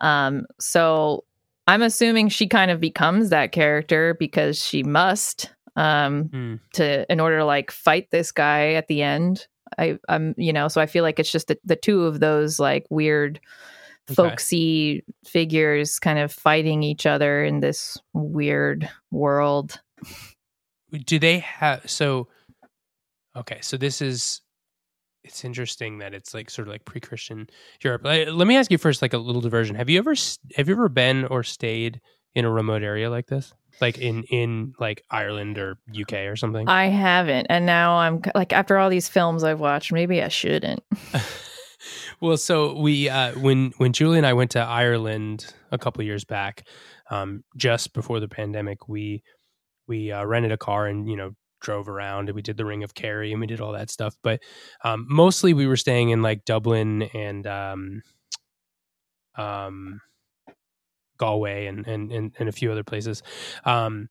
Speaker 3: Um, so I'm assuming she kind of becomes that character because she must um
Speaker 1: Hmm.
Speaker 3: to in order to like fight this guy at the end. I I'm you know, so I feel like it's just the, the two of those like weird
Speaker 1: Okay.
Speaker 3: folksy figures kind of fighting each other in this weird world.
Speaker 1: Do they have so Okay, so this is it's interesting that it's like sort of like pre-Christian Europe. Let me ask you first like a little diversion. Have you ever have you ever been or stayed in a remote area like this? Like in in like Ireland or UK or something?
Speaker 3: I haven't, and now I'm like after all these films I've watched, maybe I shouldn't. [laughs] [laughs]
Speaker 1: well, so we uh, when when Julie and I went to Ireland a couple years back, um, just before the pandemic, we we uh, rented a car and you know drove around and we did the Ring of Kerry and we did all that stuff. But um, mostly we were staying in like Dublin and um, um, Galway and, and and and a few other places. Um,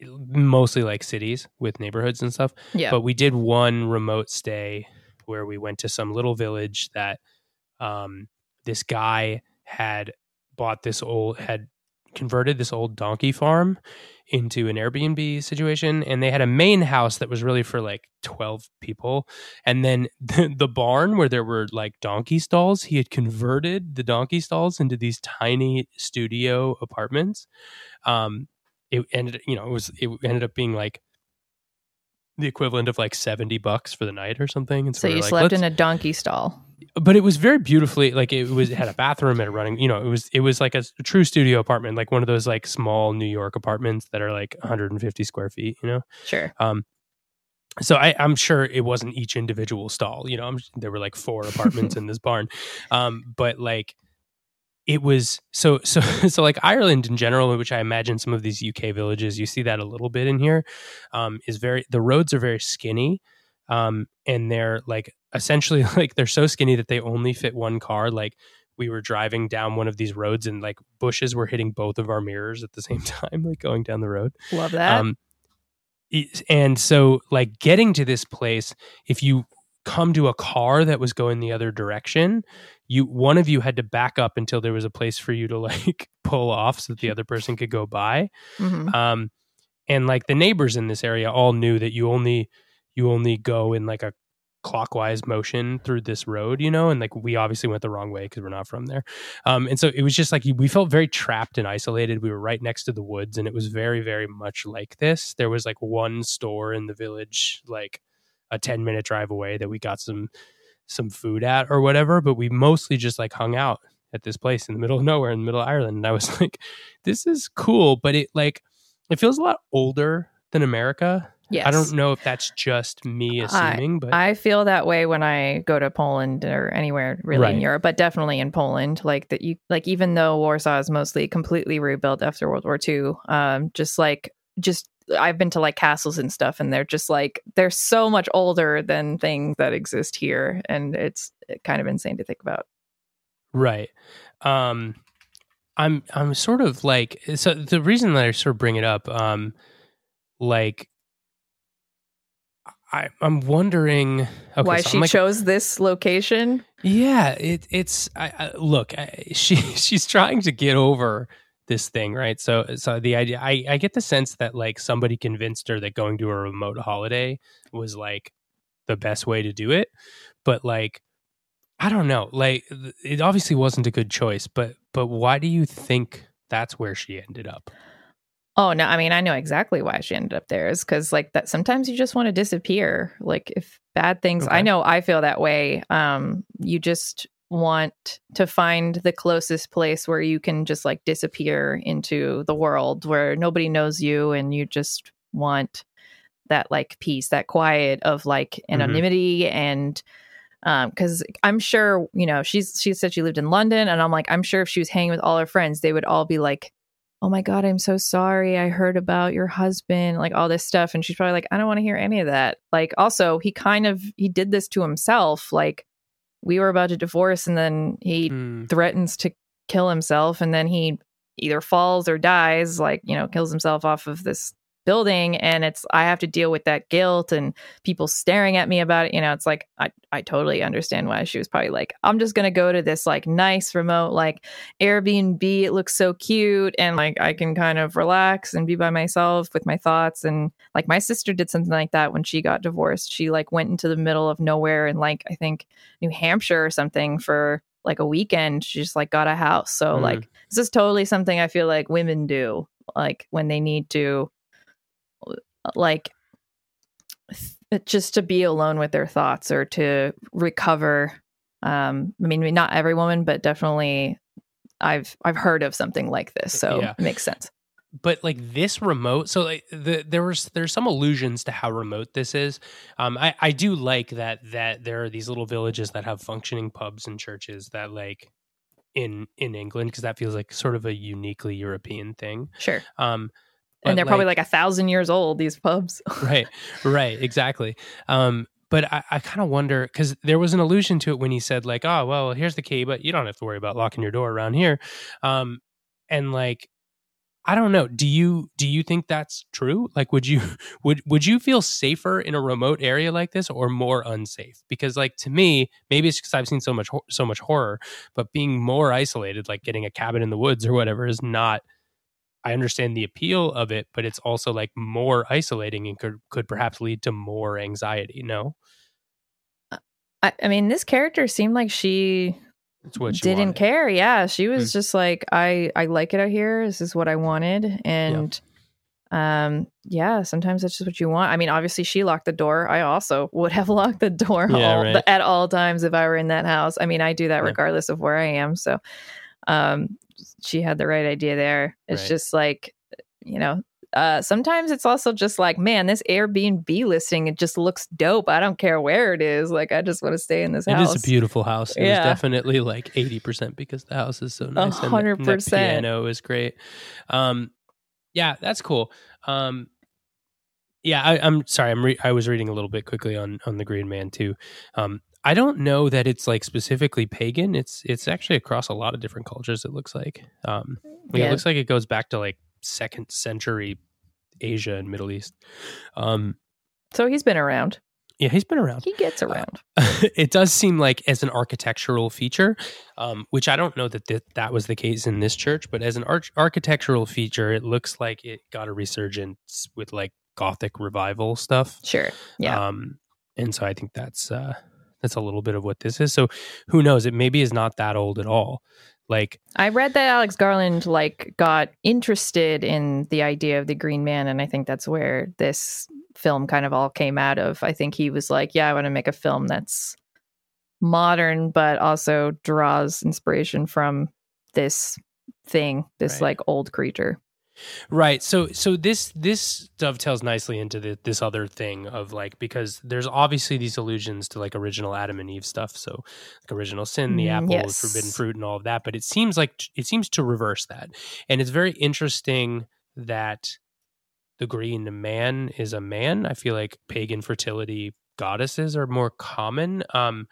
Speaker 1: mostly like cities with neighborhoods and stuff
Speaker 3: Yeah,
Speaker 1: but we did one remote stay where we went to some little village that um, this guy had bought this old had converted this old donkey farm into an Airbnb situation and they had a main house that was really for like 12 people. And then [laughs] the, the barn where there were like donkey stalls he had converted the donkey stalls into these tiny studio apartments. Um it ended you know it was it ended up being like the equivalent of like 70 bucks for the night or something and
Speaker 3: so
Speaker 1: we
Speaker 3: you
Speaker 1: were like,
Speaker 3: slept in a donkey stall.
Speaker 1: but it was very beautifully like it was it had a bathroom and a running you know it was it was like a true studio apartment like one of those like small new york apartments that are like 150 square feet you know
Speaker 3: Sure.
Speaker 1: um so I, I'm sure it wasn't each individual stall. You know, I'm, there were like four apartments in this barn, [laughs] um, but like it was so [laughs] so so like Ireland in general, which I imagine some of these UK villages, you see that a little bit in here, um, is very the roads are very skinny, um, and they're like essentially [laughs] like they're so skinny that they only fit one car. Like we were driving down one of these roads and like bushes were hitting both of our mirrors at the same [laughs] time, like going down the road.
Speaker 3: Love that.
Speaker 1: Um, and so like getting to this place, if you come to a car that was going the other direction, you one of you had to back up until there was a place for you to [laughs] like pull off so that the other person could go by.
Speaker 3: Mhm.
Speaker 1: Um, and like the neighbors in this area all knew that you only you only go in like a clockwise motion through this road, you know, and like we obviously went the wrong way because we're not from there. Um, and so it was just like we felt very trapped and isolated. We were right next to the woods, and it was very, very much like this. There was like one store in the village, like a 10 minute drive away that we got some some food at or whatever, but we mostly just like hung out at this place in the middle of nowhere in the middle of Ireland. And I was [laughs] like, this is cool, but it like it feels a lot older than America.
Speaker 3: Yes.
Speaker 1: I don't know if that's just me assuming, but
Speaker 3: I feel that way when I go to Poland or anywhere really in Europe, but definitely in Poland. Like that, you like even though Warsaw is mostly completely rebuilt after World War II, um, just like just I've been to like castles and stuff, and they're just like they're so much older than things that exist here, and it's kind of insane to think about.
Speaker 1: Right. Um I'm I'm sort of like so the reason that I sort of bring it up um like I I'm wondering okay,
Speaker 3: Why
Speaker 1: so
Speaker 3: she
Speaker 1: like,
Speaker 3: chose this location?
Speaker 1: Yeah, it it's I, I look, I, [laughs] she she's trying to get over this thing, right? So so the idea I I get the sense that like somebody convinced her that going to a remote holiday was like the best way to do it, but like I don't know, like it obviously wasn't a good choice, but but why do you think that's where she ended up?
Speaker 3: Oh no, I mean I know exactly why she ended up there is because like that sometimes you just want to disappear. Like if bad things I know I feel that way. Um you just want to find the closest place where you can just like disappear into the world where nobody knows you and you just want that like peace, that quiet of like anonymity and um because i'm sure you know she's she said she lived in london and i'm like i'm sure if she was hanging with all her friends they would all be like oh my god i'm so sorry. I heard about your husband like all this stuff. And she's probably like i don't want to hear any of that. Like also he kind of he did this to himself like we were about to divorce and then he
Speaker 1: Hmm.
Speaker 3: threatens to kill himself and then he either falls or dies like you know kills himself off of this building and it's i have to deal with that guilt and people staring at me about it you know it's like i i totally understand why she was probably like i'm just going to go to this like nice remote like airbnb it looks so cute and like i can kind of relax and be by myself with my thoughts. And like my sister did something like that when she got divorced. She like went into the middle of nowhere in like i think new hampshire or something for like a weekend. She just like got a house. So
Speaker 1: Mm.
Speaker 3: like this is totally something i feel like women do like when they need to like th- just to be alone with their thoughts or to recover um i mean not every woman but definitely i've i've heard of something like this so
Speaker 1: Yeah.
Speaker 3: it makes sense.
Speaker 1: But like this remote so like the, there was there's some allusions to how remote this is. Um i i do like that that there are these little villages that have functioning pubs and churches that like in in england because that feels like sort of a uniquely european thing.
Speaker 3: Sure.
Speaker 1: Um
Speaker 3: and they're probably like a thousand years old these pubs. [laughs]
Speaker 1: Right right exactly. Um but i, I kind of wonder because there was an allusion to it when he said like oh well here's the key but you don't have to worry about locking your door around here. Um and like i don't know do you do you think that's true? Like would you [laughs] would would you feel safer in a remote area like this or more unsafe? Because like to me maybe it's because i've seen so much so much horror but being more isolated like getting a cabin in the woods or whatever is not I understand the appeal of it, but it's also like more isolating and could could perhaps lead to more anxiety. No,
Speaker 3: I, I mean this character seemed like she
Speaker 1: it's what you
Speaker 3: didn't
Speaker 1: wanted.
Speaker 3: care yeah she was
Speaker 1: Mm.
Speaker 3: just like i i like it out here this is what i wanted and um yeah sometimes that's just what you want i mean obviously she locked the door i also would have [laughs] locked the door
Speaker 1: Yeah,
Speaker 3: all,
Speaker 1: right.
Speaker 3: at all times if i were in that house i mean i do that
Speaker 1: Yeah.
Speaker 3: regardless of where i am so um she had the right idea there it's
Speaker 1: Right.
Speaker 3: just like you know uh, sometimes it's also just like, man, this Airbnb listing it just looks dope. I don't care where it is. Like, I just want to stay in this
Speaker 1: It
Speaker 3: house.
Speaker 1: It is a beautiful house. It
Speaker 3: Yeah.
Speaker 1: was definitely like eighty percent because the house is so nice. and the- and the piano is great. Um, yeah, that's cool. Um, yeah, I, I'm sorry. I'm re- I was reading a little bit quickly on on the Green Man too. Um, I don't know that it's like specifically pagan. It's it's actually across a lot of different cultures. It looks like. Um,
Speaker 3: Yeah.
Speaker 1: it looks like it goes back to like second century Asia and Middle East. Um,
Speaker 3: So he's been around.
Speaker 1: Yeah, he's been around.
Speaker 3: He gets around. [laughs]
Speaker 1: it does seem like as an architectural feature, um, which I don't know that th- that was the case in this church, but as an arch- architectural feature, it looks like it got a resurgence with like Gothic revival stuff.
Speaker 3: Sure. Yeah.
Speaker 1: Um, and so I think that's uh, that's a little bit of what this is. So who knows? It maybe is not that old at all. Like
Speaker 3: I read that Alex Garland like got interested in the idea of the Green Man, and I think that's where this film kind of all came out of. I think he was like, "Yeah, I want to make a film that's modern, but also draws inspiration from this thing, this
Speaker 1: Right.
Speaker 3: like old creature."
Speaker 1: Right. So so this this dovetails nicely into the, this other thing of like because there's obviously these allusions to like original Adam and Eve stuff. So like original sin, the
Speaker 3: Mm,
Speaker 1: apple,
Speaker 3: yes.
Speaker 1: forbidden fruit, and all of that. But it seems like it seems to reverse that, and it's very interesting that the green man is a man. I feel like pagan fertility goddesses are more common. Um,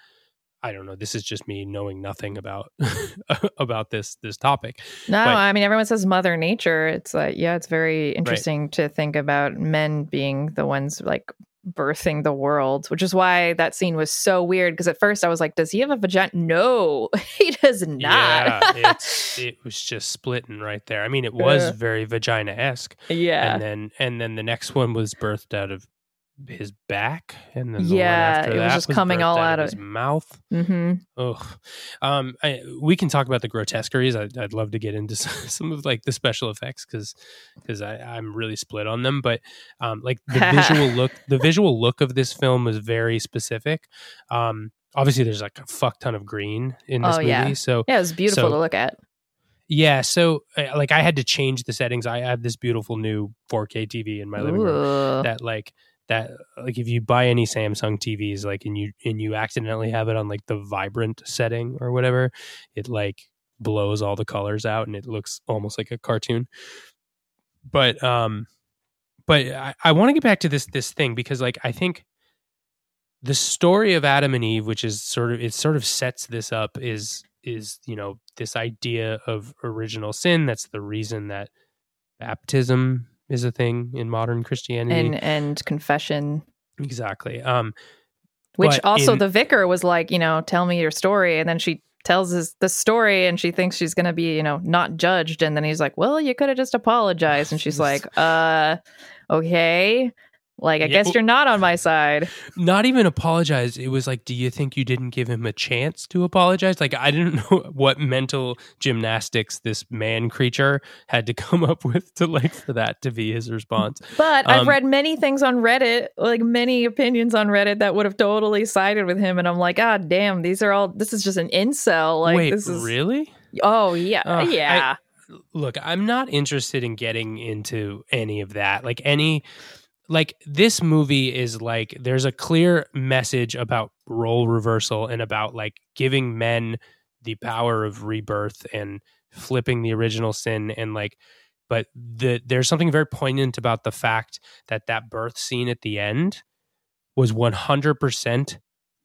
Speaker 1: I don't know. This is just me knowing nothing about [laughs] about this this topic.
Speaker 3: No,
Speaker 1: But-
Speaker 3: I mean everyone says Mother Nature. It's like yeah, it's very interesting to think about men being the ones like birthing the world, which is why that scene was so weird. Because at first I was like, does he have a vagina? No, [laughs] he does not.
Speaker 1: Yeah, it's [laughs] it was just splitting right there. I mean, it was very vagina esque,
Speaker 3: yeah.
Speaker 1: and then and then the next one was birthed out of his back, and then the
Speaker 3: Yeah, it was just coming all
Speaker 1: out
Speaker 3: out
Speaker 1: of his mouth.
Speaker 3: hmm
Speaker 1: Ugh. Um, I, we can talk about the grotesqueries. I, I'd love to get into [laughs] some of like the special effects because because I'm really split on them. But um, like the visual [laughs] look, the visual look of this film was very specific. Um, obviously, there's like a fuck ton of green in this
Speaker 3: Oh,
Speaker 1: movie,
Speaker 3: yeah.
Speaker 1: so
Speaker 3: Yeah, it was beautiful
Speaker 1: So-
Speaker 3: to look at.
Speaker 1: yeah. So uh, like I had to change the settings. I have this beautiful new 4K TV in my living room that like that like if you buy any Samsung TVs like and you and you accidentally have it on like the vibrant setting or whatever, it like blows all the colors out and it looks almost like a cartoon. But um but I, I want to get back to this this thing because like I think the story of Adam and Eve, which is sort of it sort of sets this up, is is you know this idea of original sin. That's the reason that baptism is a thing in modern Christianity.
Speaker 3: and and confession
Speaker 1: exactly. Um,
Speaker 3: which also
Speaker 1: in-
Speaker 3: the vicar was like you know tell me your story and then she tells us the story and she thinks she's gonna be you know not judged and then he's like well you could have just apologized and she's [laughs] like uh okay like i
Speaker 1: Yeah,
Speaker 3: guess
Speaker 1: well-
Speaker 3: you're not on my side
Speaker 1: not even apologize. It was like, do you think you didn't give him a chance to apologize? Like, I didn't [laughs] know what mental gymnastics this man creature had to come up with to like for that to be his response.
Speaker 3: but i've
Speaker 1: Um,
Speaker 3: read many things on reddit like many opinions on reddit that would have totally sided with him and i'm like ah damn these are all this is just an incel like
Speaker 1: Wait,
Speaker 3: this is
Speaker 1: really?
Speaker 3: oh yeah
Speaker 1: Ugh, I-
Speaker 3: yeah
Speaker 1: look, I'm not interested in getting into any of that. Like any like this movie is like there's a clear message about role reversal and about like giving men the power of rebirth and flipping the original sin and like but the there's something very poignant about the fact that that birth scene at the end was 100%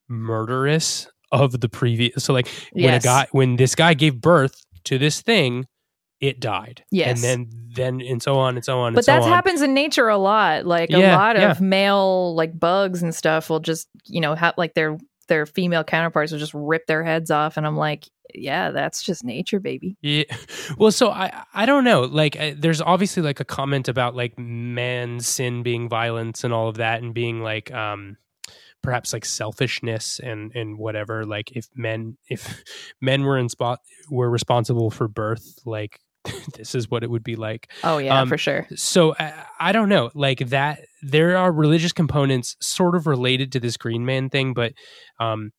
Speaker 1: murderous of the previous so like when
Speaker 3: Yes.
Speaker 1: a guy when this guy gave birth to this thing it died
Speaker 3: Yes.
Speaker 1: and then then and so on and so on
Speaker 3: but
Speaker 1: so
Speaker 3: that
Speaker 1: on
Speaker 3: happens in nature a lot like a
Speaker 1: Yeah,
Speaker 3: lot
Speaker 1: yeah.
Speaker 3: of male like bugs and stuff will just you know have like their their female counterparts will just rip their heads off and i'm like yeah that's just nature baby
Speaker 1: Yeah. [laughs] Well, so I I don't know. Like, uh, there's obviously like a comment about like man's sin being violence and all of that, and being like um perhaps like selfishness and and whatever. Like, if men if [laughs] men were in spot were responsible for birth, like [laughs] this is what it would be like.
Speaker 3: oh yeah
Speaker 1: Um,
Speaker 3: for sure
Speaker 1: So I, I don't know, like that. There are religious components sort of related to this Green Man thing, but um,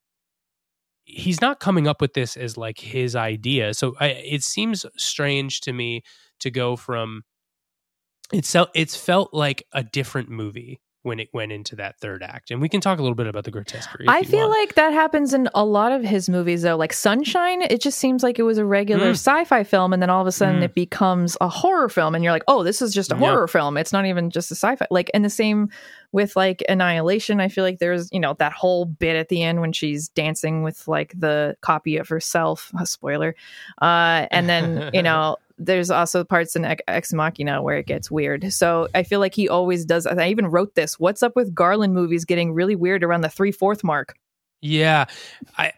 Speaker 1: he's not coming up with this as like his idea. So I, it seems strange to me to go from it's it's felt like a different movie when it went into that third act, and we can talk a little bit about the grotesquerie.
Speaker 3: I feel
Speaker 1: want.
Speaker 3: like that happens in a lot of his movies, though. Like Sunshine, it just seems like it was a regular
Speaker 1: Mm.
Speaker 3: sci-fi film, and then all of a sudden
Speaker 1: Mm.
Speaker 3: it becomes a horror film, and you're like, "Oh, this is just a
Speaker 1: Yeah.
Speaker 3: horror film. It's not even just a sci-fi." Like, and the same with like Annihilation. I feel like there's you know that whole bit at the end when she's dancing with like the copy of herself. A [laughs] spoiler, uh, and then you [laughs] know there's also parts in Ex Machina where it gets weird. So I feel like he always does. I even wrote this. What's up with Garland movies getting really weird around the three fourth mark?
Speaker 1: Yeah, I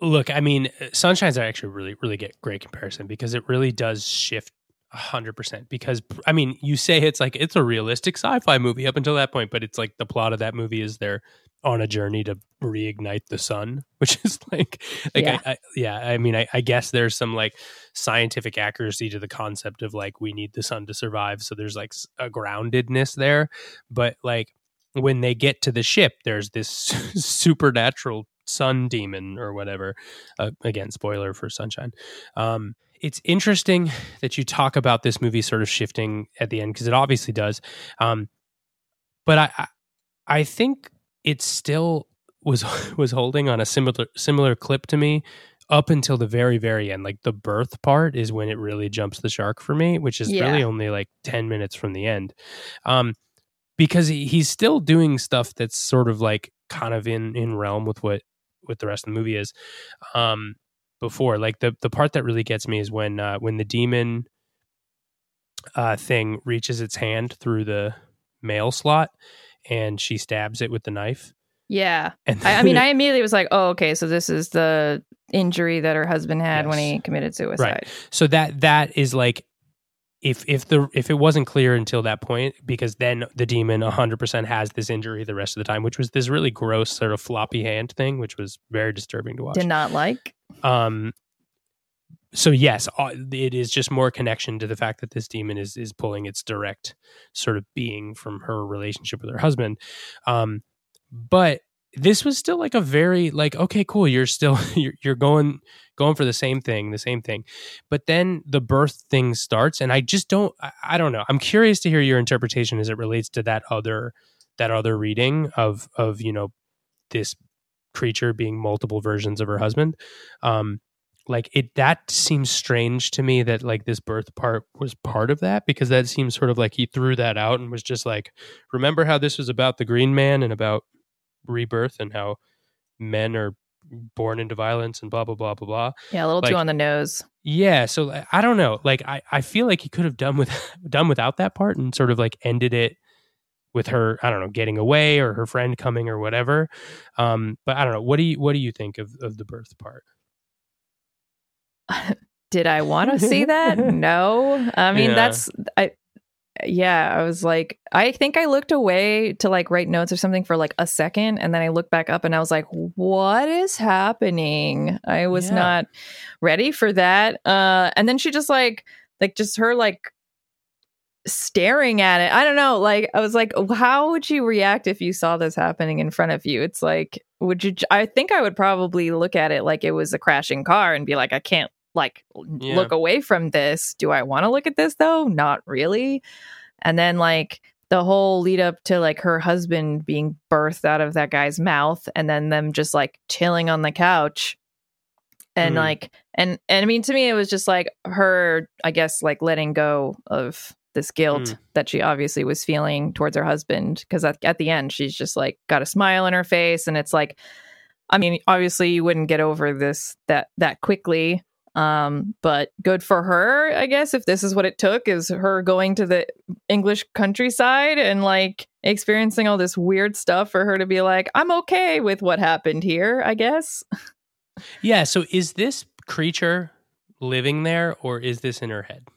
Speaker 1: look. I mean, Sunshine's actually really really get great comparison because it really does shift hundred percent. Because I mean, you say it's like it's a realistic sci-fi movie up until that point, but it's like the plot of that movie is they're on a journey to reignite the sun, [laughs] which is like, like yeah. I, I, yeah. I mean, I, I guess there's some like scientific accuracy to the concept of like we need the sun to survive, so there's like a groundedness there, but like when they get to the ship, there's this [laughs] supernatural sun demon or whatever. Uh, again, spoiler for Sunshine. Um, it's interesting that you talk about this movie sort of shifting at the end because it obviously does. Um, but I, I think it still was [laughs] was holding on a similar similar clip to me up until the very very end. Like the birth part is when it really jumps the shark for me, which is yeah. really only like ten minutes from the end. Um, because he, he's still doing stuff that's sort of like kind of in in realm with what what the rest of the movie is. Um, before. Like the the part that really gets me is when uh, when the demon uh, thing reaches its hand through the mail slot and she stabs it with the knife.
Speaker 3: Yeah. And I, I, mean, I immediately was like, oh, okay, so this is the injury that her husband had yes. when he committed suicide. Right.
Speaker 1: So that that is like if if the if it wasn't clear until that point because then the demon 100% has this injury the rest of the time which was this really gross sort of floppy hand thing which was very disturbing to watch
Speaker 3: did not like
Speaker 1: um so yes uh, it is just more connection to the fact that this demon is is pulling its direct sort of being from her relationship with her husband. Um but this was still like a very like okay cool you're still [laughs] you're, you're going going for the same thing the same thing. But then the birth thing starts and i just don't I, I, don't know. I'm curious to hear your interpretation as it relates to that other that other reading of of you know this creature being multiple versions of her husband. Um like it that seems strange to me that like this birth part was part of that because that seems sort of like he threw that out and was just like remember how this was about the green man and about rebirth and how men are born into violence and blah blah blah blah blah.
Speaker 3: Yeah, a little like, too on the nose.
Speaker 1: Yeah, so I don't know. Like I, I feel like he could have done with [laughs] done without that part and sort of like ended it with her, I don't know, getting away or her friend coming or whatever. Um, but I don't know. What do you what do you think of, of the birth part? [laughs]
Speaker 3: Did I want to see that? [laughs] no. I mean, yeah. that's I yeah, I was like, I think I looked away to like write notes or something for like a second. And then I looked back up and I was like, what is happening? I was yeah. not ready for that. Uh, and then she just like, like, just her like staring at it. I don't know. Like, I was like, how would you react if you saw this happening in front of you? It's like, would you, I think I would probably look at it like it was a crashing car and be like, I can't like yeah. look away from this. Do I want to look at this though? Not really. And then like the whole lead up to like her husband being birthed out of that guy's mouth and then them just like chilling on the couch and mm. like and and I mean to me it was just like her I guess like letting go of this guilt mm. that she obviously was feeling towards her husband because at, at the end she's just like got a smile on her face and it's like I mean obviously you wouldn't get over this that that quickly um, but good for her, I guess, if this is what it took, is her going to the English countryside and like experiencing all this weird stuff for her to be like, I'm okay with what happened here, I guess.
Speaker 1: Yeah. So is this creature living there or is this in her head?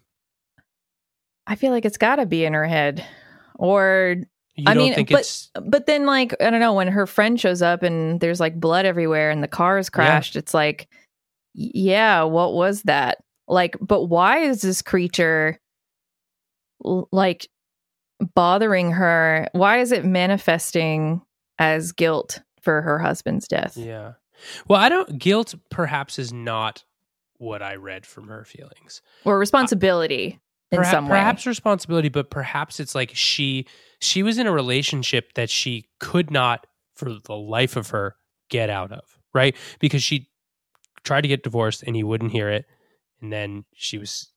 Speaker 3: I feel like it's got to be in her head. Or
Speaker 1: you
Speaker 3: I
Speaker 1: mean,
Speaker 3: but
Speaker 1: it's...
Speaker 3: but then like I don't know when her friend shows up and there's like blood everywhere and the car is crashed. Yeah. It's like yeah, what was that? Like, but why is this creature like bothering her? Why is it manifesting as guilt for her husband's death?
Speaker 1: Yeah. Well, I don't, guilt perhaps is not what I read from her feelings.
Speaker 3: Or responsibility in
Speaker 1: perhaps,
Speaker 3: some way.
Speaker 1: Perhaps responsibility, but perhaps it's like she she was in a relationship that she could not for the life of her get out of, right? Because she tried to get divorced and he wouldn't hear it. And then she was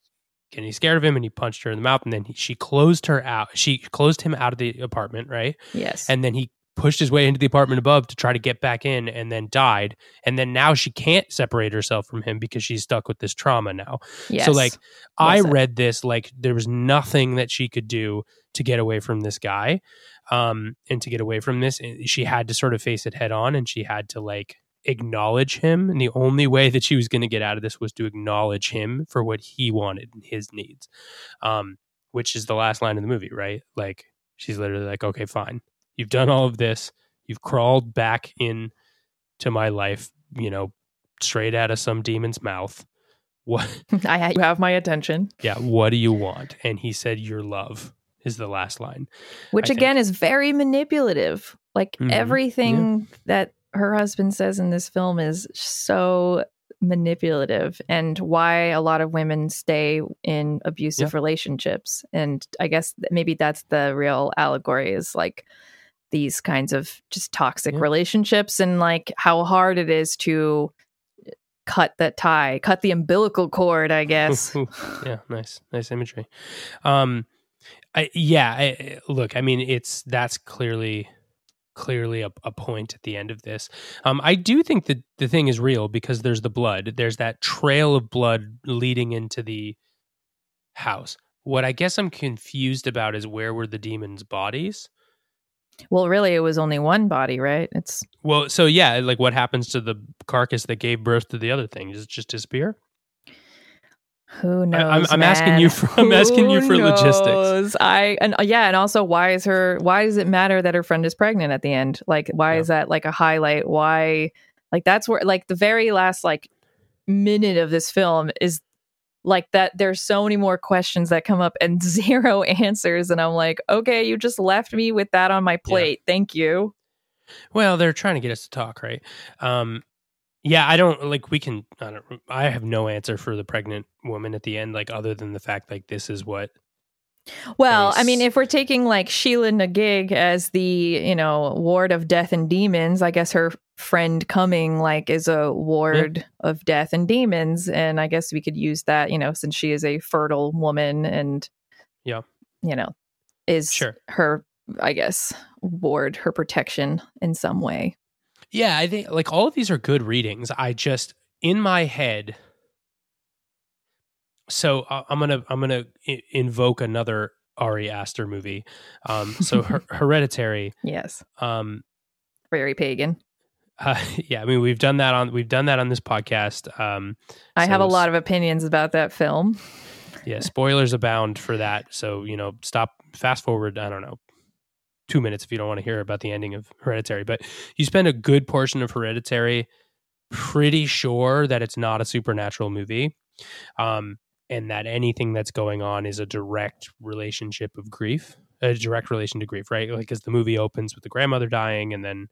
Speaker 1: getting scared of him and he punched her in the mouth. And then he, she closed her out. She closed him out of the apartment, right?
Speaker 3: Yes.
Speaker 1: And then he pushed his way into the apartment above to try to get back in and then died. And then now she can't separate herself from him because she's stuck with this trauma now.
Speaker 3: Yes.
Speaker 1: so like
Speaker 3: Well
Speaker 1: i
Speaker 3: said.
Speaker 1: read this like there was nothing that she could do to get away from this guy um and to get away from this she had to sort of face it head on and she had to like acknowledge him. And the only way that she was going to get out of this was to acknowledge him for what he wanted and his needs um which is the last line of the movie right? Like she's literally like okay fine you've done all of this you've crawled back in to my life you know straight out of some demon's mouth what [laughs]
Speaker 3: I you have my attention.
Speaker 1: yeah what do you want and he said your love is the last line
Speaker 3: which
Speaker 1: I think.
Speaker 3: again is very manipulative. Like
Speaker 1: Mhm.
Speaker 3: everything that her husband says in this film is so manipulative and why a lot of women stay in abusive relationships and i guess maybe that's the real allegory is like these kinds of just toxic
Speaker 1: Yeah.
Speaker 3: relationships and like how hard it is to cut that tie cut the umbilical cord i guess. [laughs]
Speaker 1: Yeah nice nice imagery. Um I, yeah I, I- look i mean it's that's clearly clearly a, a point at the end of this. Um i do think that the thing is real because there's the blood. There's that trail of blood leading into the house. What i guess i'm confused about is where were the demons bodies
Speaker 3: well really it was only one body right it's
Speaker 1: well so yeah like what happens to the carcass that gave birth to the other thing does it just disappear
Speaker 3: Who knows?
Speaker 1: I'm- I'm asking you for- I'm asking you
Speaker 3: Who
Speaker 1: for logistics.
Speaker 3: I and uh, yeah, and also why is her? Why does it matter that her friend is pregnant at the end? Like, why
Speaker 1: Yeah.
Speaker 3: is that like a highlight? Why, like that's where like the very last like minute of this film is like that. There's so many more questions that come up and [laughs] zero answers, and I'm like, okay, you just left me with that on my plate. Thank you.
Speaker 1: Well, they're trying to get us to talk, right? Um, yeah, I don't like. We can. I don't. I have no answer for the pregnant woman at the end, like other than the fact like this is what.
Speaker 3: Well, I mean, if we're taking like Sheela na gig as the, you know, ward of death and demons, I guess her friend coming like is a ward of death and demons. And I guess we could use that, you know, since she is a fertile woman and,
Speaker 1: Yeah.
Speaker 3: you know, is
Speaker 1: Sure.
Speaker 3: her, I guess, ward, her protection in some way.
Speaker 1: Yeah, I think like all of these are good readings. I just in my head. So uh, I'm gonna I'm gonna I- invoke another Ari Aster movie. Um, so Her- [laughs] Hereditary.
Speaker 3: Yes.
Speaker 1: Um,
Speaker 3: Very pagan.
Speaker 1: Uh, [laughs] yeah, I mean we've done that on we've done that on this podcast. Um,
Speaker 3: I
Speaker 1: So
Speaker 3: have a lot of opinions about that film.
Speaker 1: yeah spoilers abound for that so you know stop fast forward i don't know two minutes if you don't want to hear about the ending of hereditary but you spend a good portion of hereditary pretty sure that it's not a supernatural movie um, and that anything that's going on is a direct relationship of grief a direct relation to grief right like as the movie opens with the grandmother dying and then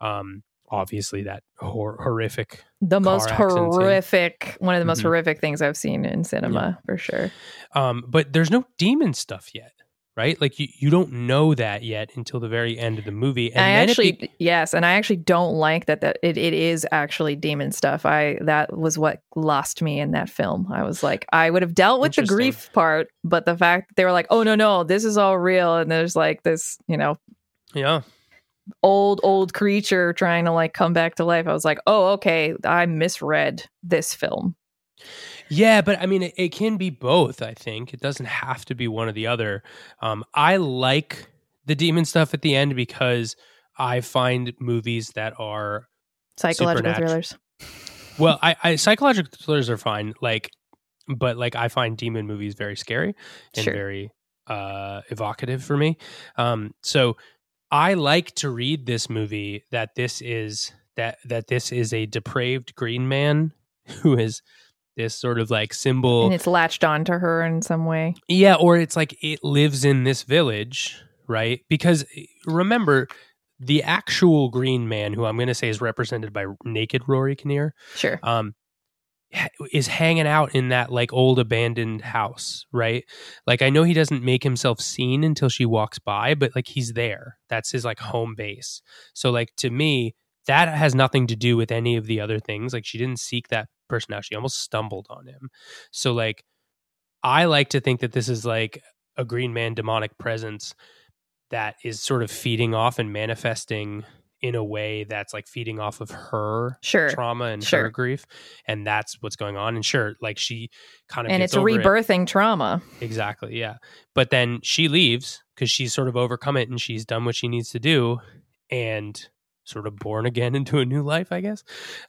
Speaker 1: um, obviously that hor- horrific
Speaker 3: The most horrific, one of the most
Speaker 1: Mhm.
Speaker 3: horrific things I've seen in cinema, for sure.
Speaker 1: Um, but there's no demon stuff yet, right? Like you, you don't know that yet until the very end of the movie. And
Speaker 3: I
Speaker 1: then
Speaker 3: actually
Speaker 1: be-
Speaker 3: yes, and I actually don't like that that it, it is actually demon stuff. I that was what lost me in that film. I was like, I would have dealt with the grief part, but the fact that they were like, oh no, no, this is all real, and there's like this, you know,
Speaker 1: yeah,
Speaker 3: old old creature trying to like come back to life. I was like, oh okay, I misread this film.
Speaker 1: yeah. But I mean, it, it can be both. I think it doesn't have to be one or the other. Um, I like the demon stuff at the end because I find movies that are
Speaker 3: Psychological thrillers.
Speaker 1: well, I, I psychological thrillers are fine. Like, but like I find demon movies very scary and
Speaker 3: Sure.
Speaker 1: very uh evocative for me. Um, so I like to read this movie that this is that that this is a depraved green man [laughs] who is this sort of like symbol
Speaker 3: and it's latched onto her in some way.
Speaker 1: yeah, or it's like it lives in this village, right? Because eh, remember, the actual Green Man, who I'm going to say is represented by naked Rory Kinnear,
Speaker 3: Sure.
Speaker 1: um, is hanging out in that like old abandoned house, right? Like I know he doesn't make himself seen until she walks by, but like he's there. That's his like home base. So like to me, that has nothing to do with any of the other things. Like she didn't seek that person out. She almost stumbled on him. So like I like to think that this is like a green man demonic presence that is sort of feeding off and manifesting in a way that's like feeding off of her
Speaker 3: Sure.
Speaker 1: trauma and
Speaker 3: Sure.
Speaker 1: her grief and that's what's going on and sure like she kind of
Speaker 3: And
Speaker 1: gets
Speaker 3: it's
Speaker 1: over it.
Speaker 3: rebirthing trauma.
Speaker 1: exactly yeah but then she leaves because she's sort of overcome it and she's done what she needs to do and sort of born again [laughs] into a new life i guess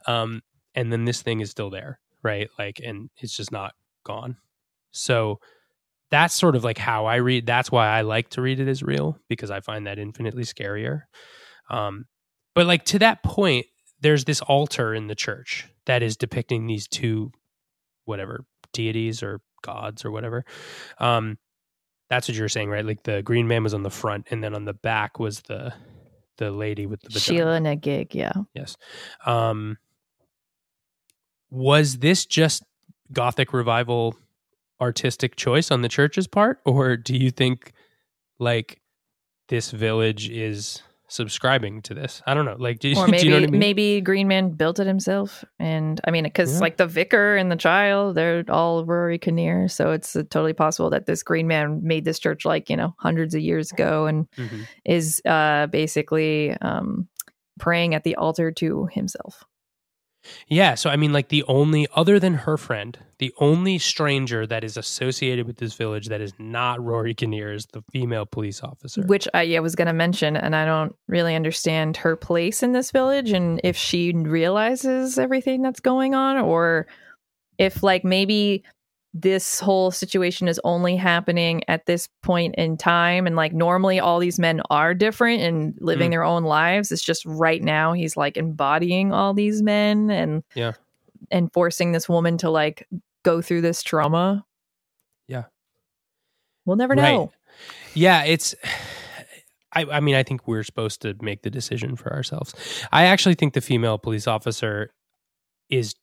Speaker 1: um and then this thing is still there right like and it's just not gone so that's sort of like how i read that's why i like to read it as real because i find that infinitely scarier um but like to that point there's this altar in the church that is depicting these two whatever deities or gods or whatever um that's what you're saying right like the green man was on the front and then on the back was the the lady with the vagina.
Speaker 3: Sheila Nagig, yeah.
Speaker 1: Yes. Um, was this just Gothic revival artistic choice on the church's part, or do you think like this village is subscribing to this? I don't know. Like, do, you- [laughs]
Speaker 3: Or
Speaker 1: do
Speaker 3: maybe
Speaker 1: you know what I mean?
Speaker 3: maybe Green Man built it himself. And I mean, because
Speaker 1: Yeah.
Speaker 3: like the vicar and the child, they're all Rory Kinnear. So it's uh, totally possible that this Green Man made this church like, you know, hundreds of years ago and
Speaker 1: Mhm.
Speaker 3: is uh, basically um, praying at the altar to himself.
Speaker 1: Yeah. So, I mean, like the only, other than her friend, the only stranger that is associated with this village that is not Rory Kinnear is the female police officer.
Speaker 3: Which I yeah, was going to mention. And I don't really understand her place in this village and if she realizes everything that's going on or if like maybe this whole situation is only happening at this point in time and like normally all these men are different and living
Speaker 1: Mm.
Speaker 3: their own lives it's just right now he's like embodying all these men and
Speaker 1: Yeah.
Speaker 3: and forcing this woman to like go through this trauma
Speaker 1: Yeah.
Speaker 3: we'll never
Speaker 1: Right.
Speaker 3: know
Speaker 1: Yeah, it's. [sighs] I, I mean, I think we're supposed to make the decision for ourselves. I actually think the female police officer is.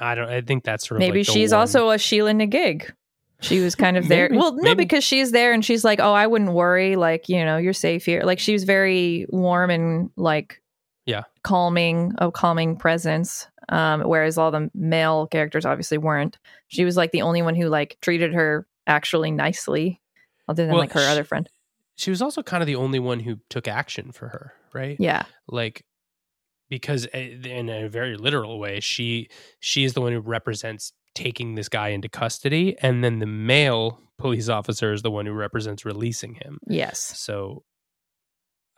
Speaker 1: I don't. I think that's sort
Speaker 3: maybe
Speaker 1: like
Speaker 3: she's
Speaker 1: one-
Speaker 3: also a sheela na gig she was kind of there
Speaker 1: Maybe,
Speaker 3: well no
Speaker 1: maybe.
Speaker 3: because she's there and she's like oh i wouldn't worry like you know you're safe here like she was very warm and like
Speaker 1: Yeah.
Speaker 3: calming a calming presence um whereas all the male characters obviously weren't she was like the only one who like treated her actually nicely other than
Speaker 1: Well,
Speaker 3: like her
Speaker 1: sh-
Speaker 3: other friend
Speaker 1: She was also kind of the only one who took action for her, right?
Speaker 3: yeah
Speaker 1: like because uh, in a very literal way she she is the one who represents taking this guy into custody and then the male police officer is the one who represents releasing him.
Speaker 3: Yes.
Speaker 1: So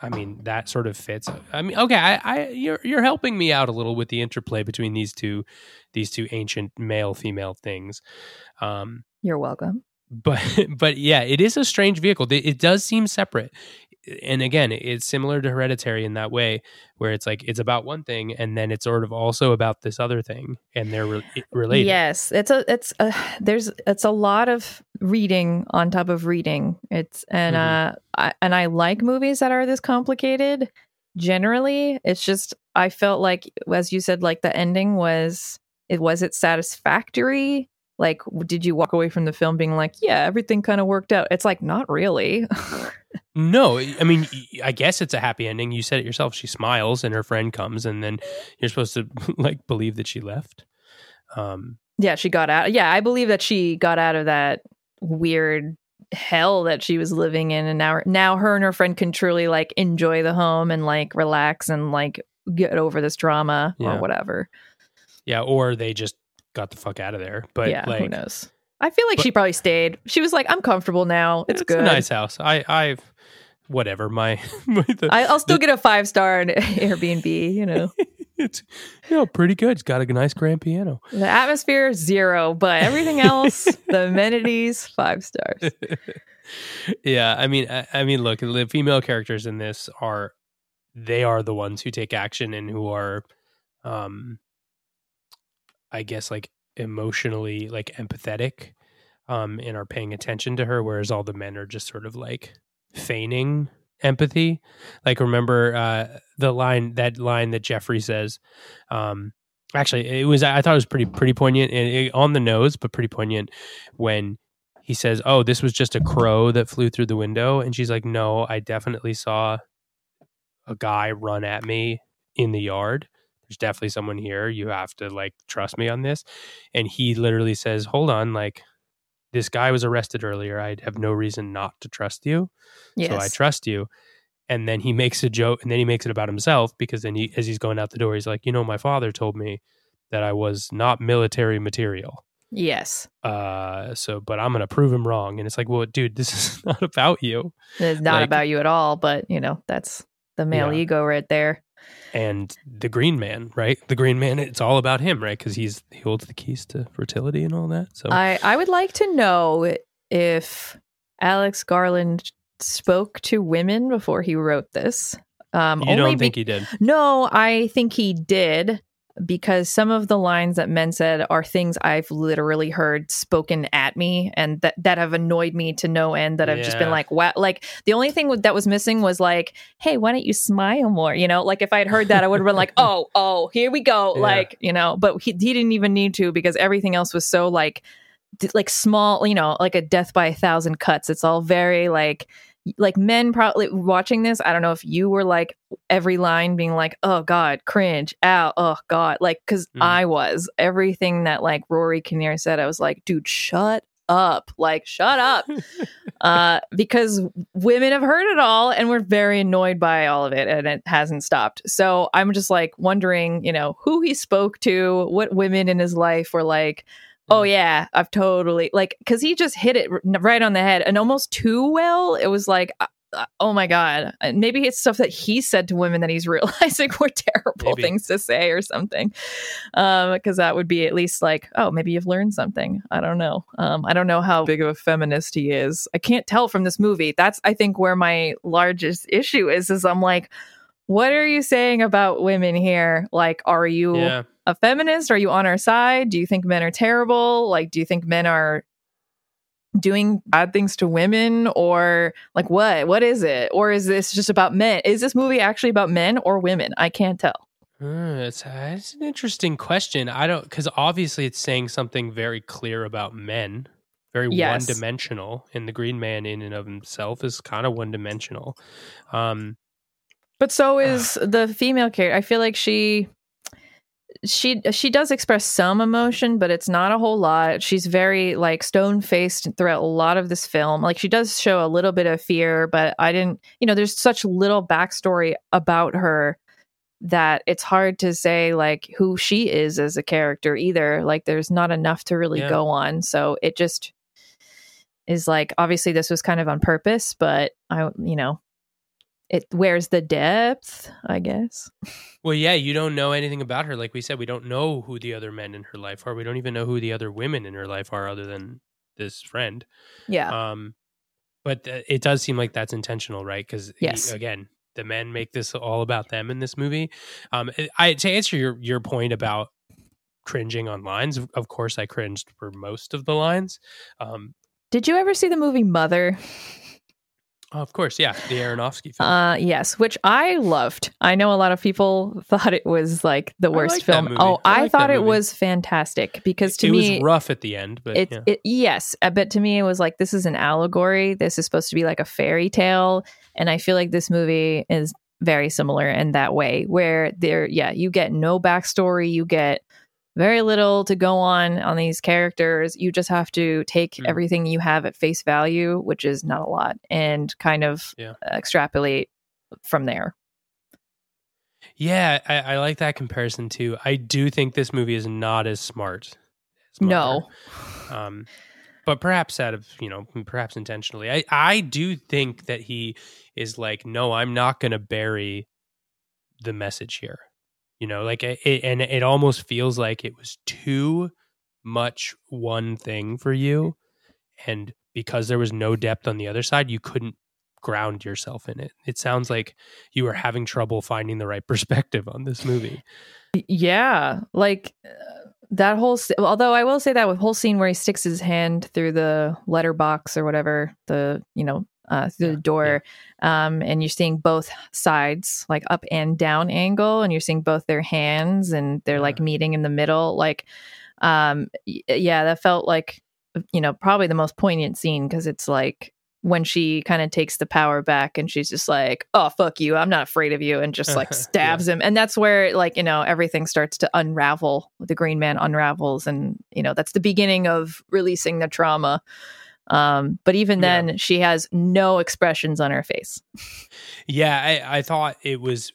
Speaker 1: i mean that sort of fits i mean okay i, I you're you're helping me out a little with the interplay between these two these two ancient male female things um
Speaker 3: you're welcome.
Speaker 1: but [laughs] but yeah it is a strange vehicle. It does seem separate and again it's similar to hereditary in that way where it's like it's about one thing and then it's sort of also about this other thing and they're re- related
Speaker 3: Yes, it's a it's a there's it's a lot of reading on top of reading. It's and
Speaker 1: Mhm.
Speaker 3: uh I, and I like movies that are this complicated. Generally, it's just I felt like as you said like the ending was it was it satisfactory? Like did you walk away from the film being like, yeah, everything kind of worked out? It's like not really. [laughs]
Speaker 1: no i mean i guess it's a happy ending you said it yourself she smiles and her friend comes and then you're supposed to [laughs] like believe that she left um
Speaker 3: yeah, she got out. Yeah, I believe that she got out of that weird hell that she was living in and now now her and her friend can truly like enjoy the home and like relax and like get over this drama
Speaker 1: Yeah.
Speaker 3: or whatever.
Speaker 1: yeah or they just got the fuck out of there but
Speaker 3: yeah,
Speaker 1: like
Speaker 3: who knows? I feel like
Speaker 1: But-
Speaker 3: she probably stayed. She was like, I'm comfortable now. It's, good.
Speaker 1: a nice house i i've whatever my, [laughs] my the,
Speaker 3: I, I'll still
Speaker 1: the-
Speaker 3: get a five star on [laughs] Airbnb, you know. [laughs]
Speaker 1: it's you know pretty good it's got a nice grand piano
Speaker 3: the atmosphere, zero, but everything else, the amenities, five stars.
Speaker 1: yeah i mean I, I mean look the female characters in this are they are the ones who take action and who are um i guess like emotionally like empathetic um and are paying attention to her whereas all the men are just sort of like feigning empathy. Like remember uh the line that line that Geoffrey says um actually it was i thought it was pretty pretty poignant and it, on the nose but pretty poignant when he says oh this was just a crow that flew through the window and she's like no i definitely saw a guy run at me in the yard there's definitely someone here you have to like trust me on this and he literally says hold on like this guy was arrested earlier. I have no reason not to trust you.
Speaker 3: Yes.
Speaker 1: So I trust you. And then he makes a joke and then he makes it about himself because then he, as he's going out the door, he's like, you know, my father told me that I was not military material.
Speaker 3: yes.
Speaker 1: Uh, so, but I'm going to prove him wrong. And it's like, well, dude, this [laughs] is not about you.
Speaker 3: It's not
Speaker 1: Like-
Speaker 3: about you at all, but you know, that's the male
Speaker 1: Yeah.
Speaker 3: ego right there.
Speaker 1: And the green man, right? The green man, it's all about him, right? Because he's, he holds the keys to fertility and all that. So,
Speaker 3: I, I would like to know if Alex Garland spoke to women before he wrote this. Um,
Speaker 1: you
Speaker 3: only
Speaker 1: don't
Speaker 3: be-
Speaker 1: think he did?
Speaker 3: No, I think he did because some of the lines that men said are things I've literally heard spoken at me and that, that have annoyed me to no end that I've just been like, wow. Like the only thing that was missing was like, hey, why don't you smile more? You know, like if I had heard that, I would have been like, [laughs] oh, oh, here we go.
Speaker 1: Yeah.
Speaker 3: Like, you know, but he, he didn't even need to because everything else was so like, like small, you know, like a death by a thousand cuts. It's all very like, like men probably watching this. I don't know if you were like every line being like, "Oh God, cringe," "Ow," "Oh God," like because
Speaker 1: Mm.
Speaker 3: I was everything that like Rory Kinnear said. I was like, "Dude, shut up!" Like, shut up, [laughs] uh, because women have heard it all and we're very annoyed by all of it, and it hasn't stopped. So I'm just like wondering, you know, who he spoke to, what women in his life were like. Oh yeah, I've totally like because he just hit it right on the head and almost too well. It was like, uh, uh, oh my god, maybe it's stuff that he said to women that he's [laughs] realizing were terrible
Speaker 1: Maybe.
Speaker 3: things to say or something. Um, because that would be at least like, oh, maybe you've learned something. I don't know. Um, I don't know how big of a feminist he is. I can't tell from this movie. That's I think where my largest issue is. Is I'm like. What are you saying about women here? Like, are you
Speaker 1: Yeah.
Speaker 3: a feminist? Are you on our side? Do you think men are terrible? Like, do you think men are doing bad things to women or like what? What is it? Or is this just about men? Is this movie actually about men or women? I can't tell.
Speaker 1: Uh, it's, it's an interesting question. I don't because obviously it's saying something very clear about men, very
Speaker 3: Yes.
Speaker 1: one dimensional, and the Green Man in and of himself is kind of one dimensional. Um,
Speaker 3: But so is the female character. I feel like she she she does express some emotion, but it's not a whole lot. She's very like stone faced throughout a lot of this film. Like she does show a little bit of fear, but I didn't. You know, there's such little backstory about her that it's hard to say like who she is as a character either. Like there's not enough to really
Speaker 1: Yeah.
Speaker 3: go on. So it just is like obviously this was kind of on purpose, but I you know it where's the depth i guess
Speaker 1: well, yeah, you don't know anything about her. Like we said, we don't know who the other men in her life are. We don't even know who the other women in her life are, other than this friend.
Speaker 3: yeah
Speaker 1: Um, but th- it does seem like that's intentional, right? Because
Speaker 3: Yes.
Speaker 1: again, the men make this all about them in this movie. Um, I to answer your your point about cringing on lines, of- of course, I cringed for most of the lines. Um,
Speaker 3: did you ever see the movie mother
Speaker 1: of course, yeah, the Aronofsky film.
Speaker 3: uh yes which i loved. I know a lot of people [laughs] thought it was like the worst
Speaker 1: like
Speaker 3: film. oh
Speaker 1: I
Speaker 3: i,
Speaker 1: like
Speaker 3: thought it was fantastic because to
Speaker 1: it
Speaker 3: me
Speaker 1: was rough at the end, but
Speaker 3: it's
Speaker 1: yeah.
Speaker 3: it, yes uh, but to me it was like this is an allegory. This is supposed to be like a fairy tale and i feel like this movie is very similar in that way where there yeah you get no backstory. You get very little to go on on these characters you just have to take
Speaker 1: Mm.
Speaker 3: everything you have at face value which is not a lot and kind of
Speaker 1: Yeah.
Speaker 3: extrapolate from there
Speaker 1: yeah, I, I like that comparison too. I do think this movie is not as smart. As
Speaker 3: no
Speaker 1: um, but perhaps out of you know perhaps intentionally i i do think that he is like no i'm not going to bury the message here you know like it, and it almost feels like it was too much one thing for you and because there was no depth on the other side you couldn't ground yourself in it it sounds like you were having trouble finding the right [laughs] perspective on this movie
Speaker 3: Yeah, like uh, that whole. Although I will say that with whole scene where he sticks his hand through the letterbox or whatever, the you know uh, through
Speaker 1: Yeah,
Speaker 3: the door, um, and you're seeing both sides, like up and down angle, and you're seeing both their hands, and they're like meeting in the middle. Like, um, y- yeah, that felt like you know probably the most poignant scene because it's like when she kind of takes the power back and she's just like, "Oh fuck you, I'm not afraid of you," and just like [laughs] stabs him, and that's where like you know everything starts to unravel. The Green Man unravels, and you know that's the beginning of releasing the trauma. Um, but even then,
Speaker 1: Yeah.
Speaker 3: she has no expressions on her face.
Speaker 1: Yeah, I, I thought it was.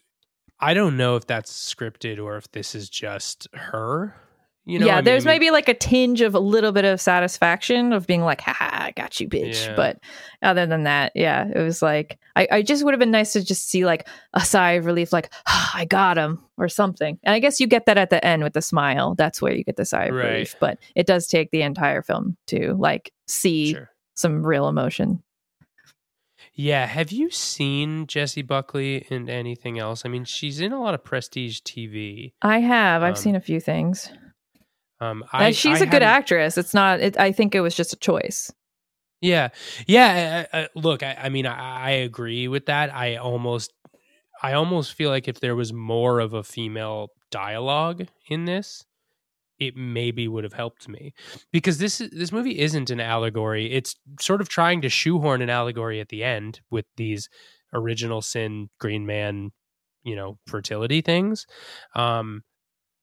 Speaker 1: I don't know if that's scripted or if this is just her. You know,
Speaker 3: yeah, there's
Speaker 1: I mean,
Speaker 3: maybe like a tinge of a little bit of satisfaction of being like, haha, I got you, bitch.
Speaker 1: Yeah.
Speaker 3: But other than that, yeah, it was like, I, I just would have been nice to just see like a sigh of relief, like, "Ah, [sighs] I got him or something. And I guess you get that at the end with the smile. That's where you get the sigh of
Speaker 1: Right.
Speaker 3: relief. But it does take the entire film to like see
Speaker 1: Sure.
Speaker 3: some real emotion.
Speaker 1: Yeah, have you seen Jessie Buckley in anything else? I mean, she's in a lot of prestige TV.
Speaker 3: I have. I've
Speaker 1: Um,
Speaker 3: seen a few things.
Speaker 1: Um, I,
Speaker 3: she's
Speaker 1: a
Speaker 3: a good actress. It's not, it, I think it was just a choice.
Speaker 1: Yeah, yeah. I, I, look, I, I mean, I, I agree with that. I almost, I almost feel like if there was more of a female dialogue in this, it maybe would have helped me because this this movie isn't an allegory. It's sort of trying to shoehorn an allegory at the end with these original sin Green Man, you know, fertility things. Um,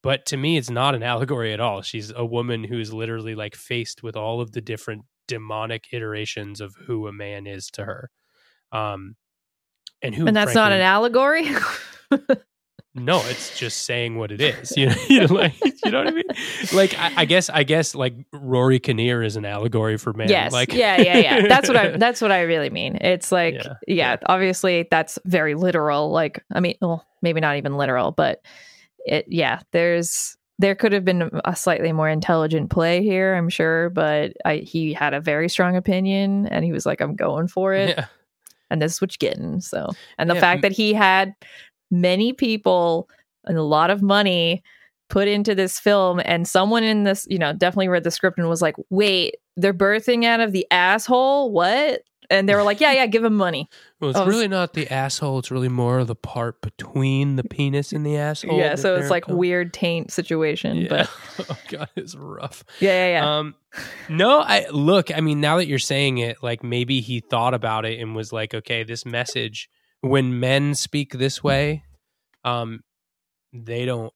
Speaker 1: but to me, it's not an allegory at all. She's a woman who's literally like faced with all of the different demonic iterations of who a man is to her. Um, and who,
Speaker 3: and that's not an allegory. [laughs]
Speaker 1: no, it's just saying what it [laughs] is. You know, [laughs] you know, like you know what I mean? Like I, I guess I guess like Rory Kinnear is an allegory for man.
Speaker 3: Yes.
Speaker 1: Like
Speaker 3: yeah, yeah, yeah. That's what I that's what I really mean. It's like
Speaker 1: Yeah,
Speaker 3: yeah,
Speaker 1: yeah.
Speaker 3: obviously that's very literal. Like I mean, well, maybe not even literal, but it yeah, there's there could have been a slightly more intelligent play here, I'm sure, but I he had a very strong opinion and he was like I'm going for it
Speaker 1: yeah.
Speaker 3: and this is what you're getting. So, and the
Speaker 1: Yeah,
Speaker 3: fact that he had many people and a lot of money put into this film, and someone in this, you know, definitely read the script and was like, "Wait, they're birthing out of the asshole? What?" And they were like, "Yeah, yeah, give him money."
Speaker 1: Well, it's
Speaker 3: Oh,
Speaker 1: really not the asshole. It's really more the part between the penis and the asshole.
Speaker 3: yeah, so it's like weird taint situation,
Speaker 1: Yeah.
Speaker 3: but [laughs]
Speaker 1: oh god, it's rough.
Speaker 3: yeah, yeah, yeah.
Speaker 1: Um, no, I look. I mean, now that you're saying it, like maybe he thought about it and was like, okay, this message when men speak this way, um, they don't.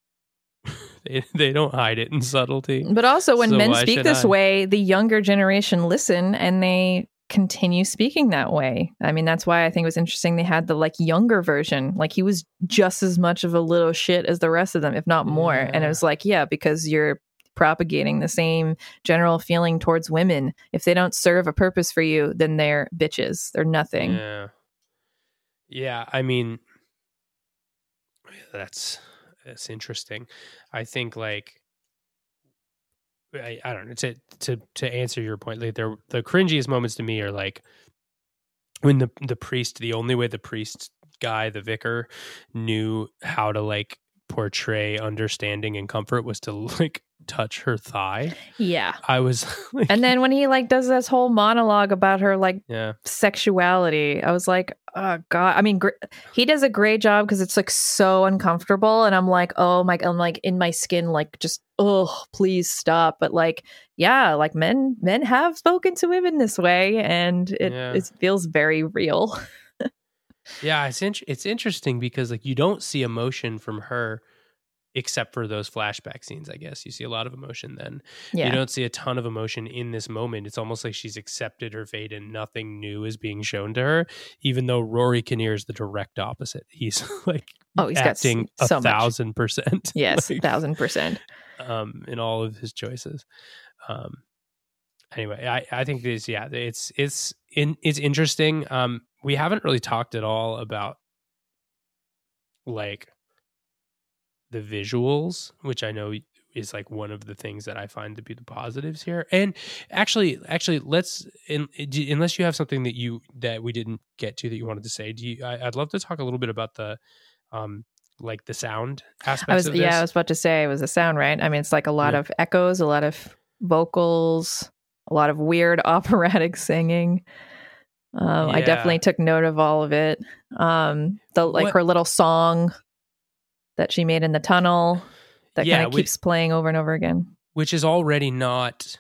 Speaker 1: [laughs] They, they don't hide it in subtlety.
Speaker 3: But also, when
Speaker 1: So
Speaker 3: men speak this
Speaker 1: I?
Speaker 3: way, the younger generation listen and they continue speaking that way. I mean, that's why I think it was interesting they had the like younger version. Like he was just as much of a little shit as the rest of them, if not more. And it was like, yeah, because you're propagating the same general feeling towards women. If they don't serve a purpose for you, then they're bitches. They're nothing.
Speaker 1: Yeah. Yeah, I mean [sighs] that's that's interesting. I think like I, I don't know to to to answer your point like there the cringiest moments to me are like when the the priest the only way the priest guy the vicar knew how to like portray understanding and comfort was to [laughs] like touch her thigh.
Speaker 3: Yeah.
Speaker 1: I was [laughs] like
Speaker 3: And then when he like does this whole monologue about her like
Speaker 1: yeah.
Speaker 3: sexuality. I was like, oh god. I mean, gr- he does a great job because it's like so uncomfortable, and I'm like, oh my, God, I'm like in my skin, like just oh, please stop. But like, yeah, like men, men have spoken to women this way, and it
Speaker 1: Yeah.
Speaker 3: it feels very real. [laughs]
Speaker 1: Yeah, it's int- it's interesting because like you don't see emotion from her except for those flashback scenes, I guess. You see a lot of emotion then.
Speaker 3: Yeah,
Speaker 1: You don't see a ton of emotion in this moment. It's almost like she's accepted her fate and nothing new is being shown to her, even though Rory Kinnear is the direct opposite. He's [laughs] like
Speaker 3: Oh, he's got
Speaker 1: acting a
Speaker 3: so much.
Speaker 1: thousand percent. [laughs]
Speaker 3: yes,
Speaker 1: like,
Speaker 3: thousand percent.
Speaker 1: um, in all of his choices. Um, anyway, I, I think this, yeah, it's it's in it's interesting. Um, we haven't really talked at all about like the visuals, which I know is like one of the things that I find to be the positives here. And actually, actually, let's in, do- unless you have something that you that we didn't get to that you wanted to say. Do you? I, I'd love to talk a little bit about the um like the sound aspects
Speaker 3: I was
Speaker 1: of this.
Speaker 3: yeah, I was about to say it was a sound, right? I mean, it's like a lot
Speaker 1: Yeah.
Speaker 3: of echoes, a lot of vocals, a lot of weird [laughs] operatic singing. Um, I definitely took note of all of it. Um, the like
Speaker 1: What-
Speaker 3: her little song that she made in the tunnel that
Speaker 1: Yeah,
Speaker 3: kind of keeps playing over and over again.
Speaker 1: which is already not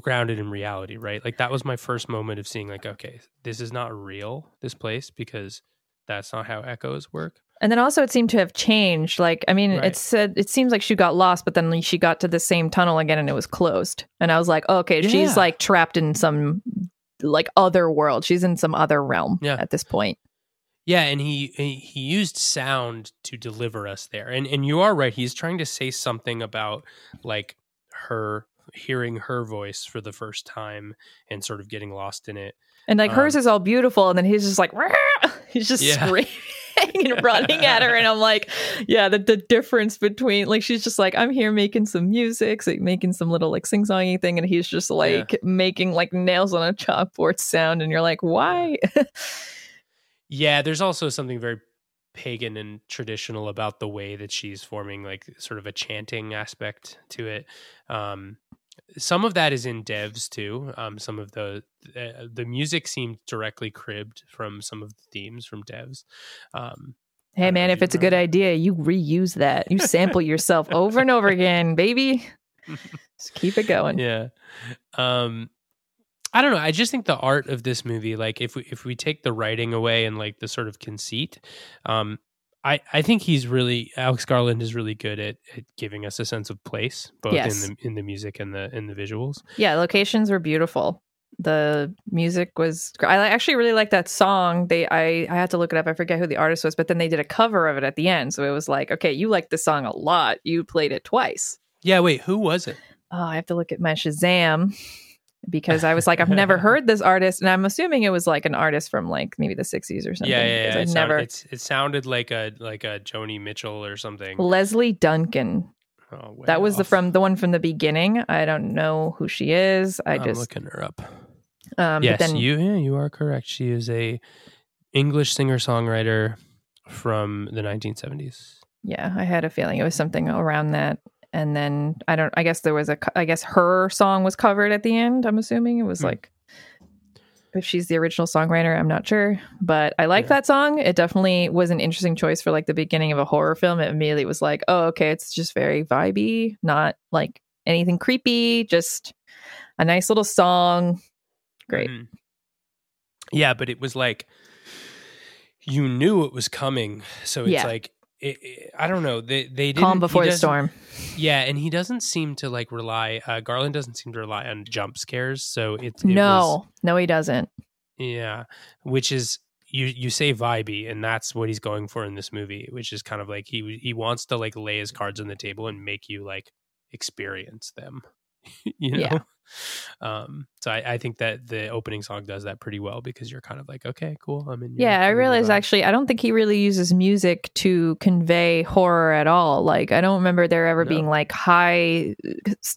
Speaker 1: grounded in reality, right? Like that was my first moment of seeing like, okay, this is not real, this place, because that's not how echoes work.
Speaker 3: And then also it seemed to have changed. Like, I mean,
Speaker 1: Right.
Speaker 3: it said it seems like she got lost, but then she got to the same tunnel again and it was closed. And I was like, oh, okay,
Speaker 1: Yeah.
Speaker 3: she's like trapped in some like other world. She's in some other realm
Speaker 1: Yeah.
Speaker 3: at this point.
Speaker 1: Yeah, and he he used sound to deliver us there. And and you are right. He's trying to say something about like her hearing her voice for the first time and sort of getting lost in it.
Speaker 3: And like hers
Speaker 1: Um,
Speaker 3: is all beautiful, and then he's just like [laughs] he's just
Speaker 1: Yeah.
Speaker 3: screaming [laughs] and [laughs] running at her, and I'm like, yeah, the the difference between like she's just like I'm here making some music, so making some little like sing songy thing, and he's just like making like nails on a chalkboard sound, and you're like, why? [laughs]
Speaker 1: Yeah, there's also something very pagan and traditional about the way that she's forming like sort of a chanting aspect to it. Um some of that is in devs too. Um some of the the, the music seemed directly cribbed from some of the themes from devs. Um
Speaker 3: hey man,
Speaker 1: if
Speaker 3: it's a good idea, you reuse that, you sample yourself over and over again, baby. [laughs] Just keep it going.
Speaker 1: yeah um i don't know i just think the art of this movie like if we if we take the writing away and like the sort of conceit um i i think he's really alex garland is really good at, at giving us a sense of place both
Speaker 3: Yes.
Speaker 1: in the in the music and the in the visuals
Speaker 3: Yeah, locations were beautiful. The music was. I actually really like that song. They, I, I had to look it up. I forget who the artist was, but then they did a cover of it at the end. So it was like, okay, you like the song a lot. You played it twice.
Speaker 1: yeah wait who was it
Speaker 3: Oh, I have to look at my Shazam because I was like, I've never [laughs] heard this artist, and I'm assuming it was like an artist from like maybe the '60s or something.
Speaker 1: yeah yeah, yeah.
Speaker 3: I
Speaker 1: It, sound-
Speaker 3: never.
Speaker 1: it's, it sounded like a like a joni mitchell or something
Speaker 3: Lesley Duncan.
Speaker 1: oh,
Speaker 3: That was the from the one from the beginning. I don't know who she is. I
Speaker 1: i'm
Speaker 3: just
Speaker 1: looking her up
Speaker 3: um,
Speaker 1: yes
Speaker 3: then
Speaker 1: you yeah, you are correct she is a english singer songwriter from the 1970s
Speaker 3: Yeah, I had a feeling it was something around that. And then I don't. I guess there was a. I guess her song was covered at the end. I'm assuming it was
Speaker 1: Hmm.
Speaker 3: like. If she's the original songwriter, I'm not sure, but I like
Speaker 1: Yeah.
Speaker 3: that song. It definitely was an interesting choice for like the beginning of a horror film. It immediately was like, oh, okay, it's just very vibey, not like anything creepy, just a nice little song. Great.
Speaker 1: Mhm. Yeah, but it was like you knew it was coming, so it's
Speaker 3: Yeah.
Speaker 1: like it, it- I don't know. They they didn't,
Speaker 3: Calm before the storm.
Speaker 1: Yeah, and he doesn't seem to like rely. Uh, Garland doesn't seem to rely on jump scares, so it, it was-
Speaker 3: No, no, he doesn't.
Speaker 1: yeah, which is you you say vibey, and that's what he's going for in this movie, which is kind of like he he wants to like lay his cards on the table and make you like experience them, [laughs] you know.
Speaker 3: Yeah.
Speaker 1: Um, so I, I think that the opening song does that pretty well because you're kind of like, okay, cool, I'm in. your-
Speaker 3: Yeah, I
Speaker 1: I'm in your
Speaker 3: realized
Speaker 1: vibe.
Speaker 3: actually, I don't think he really uses music to convey horror at all. Like, I don't remember there ever
Speaker 1: No.
Speaker 3: being like high,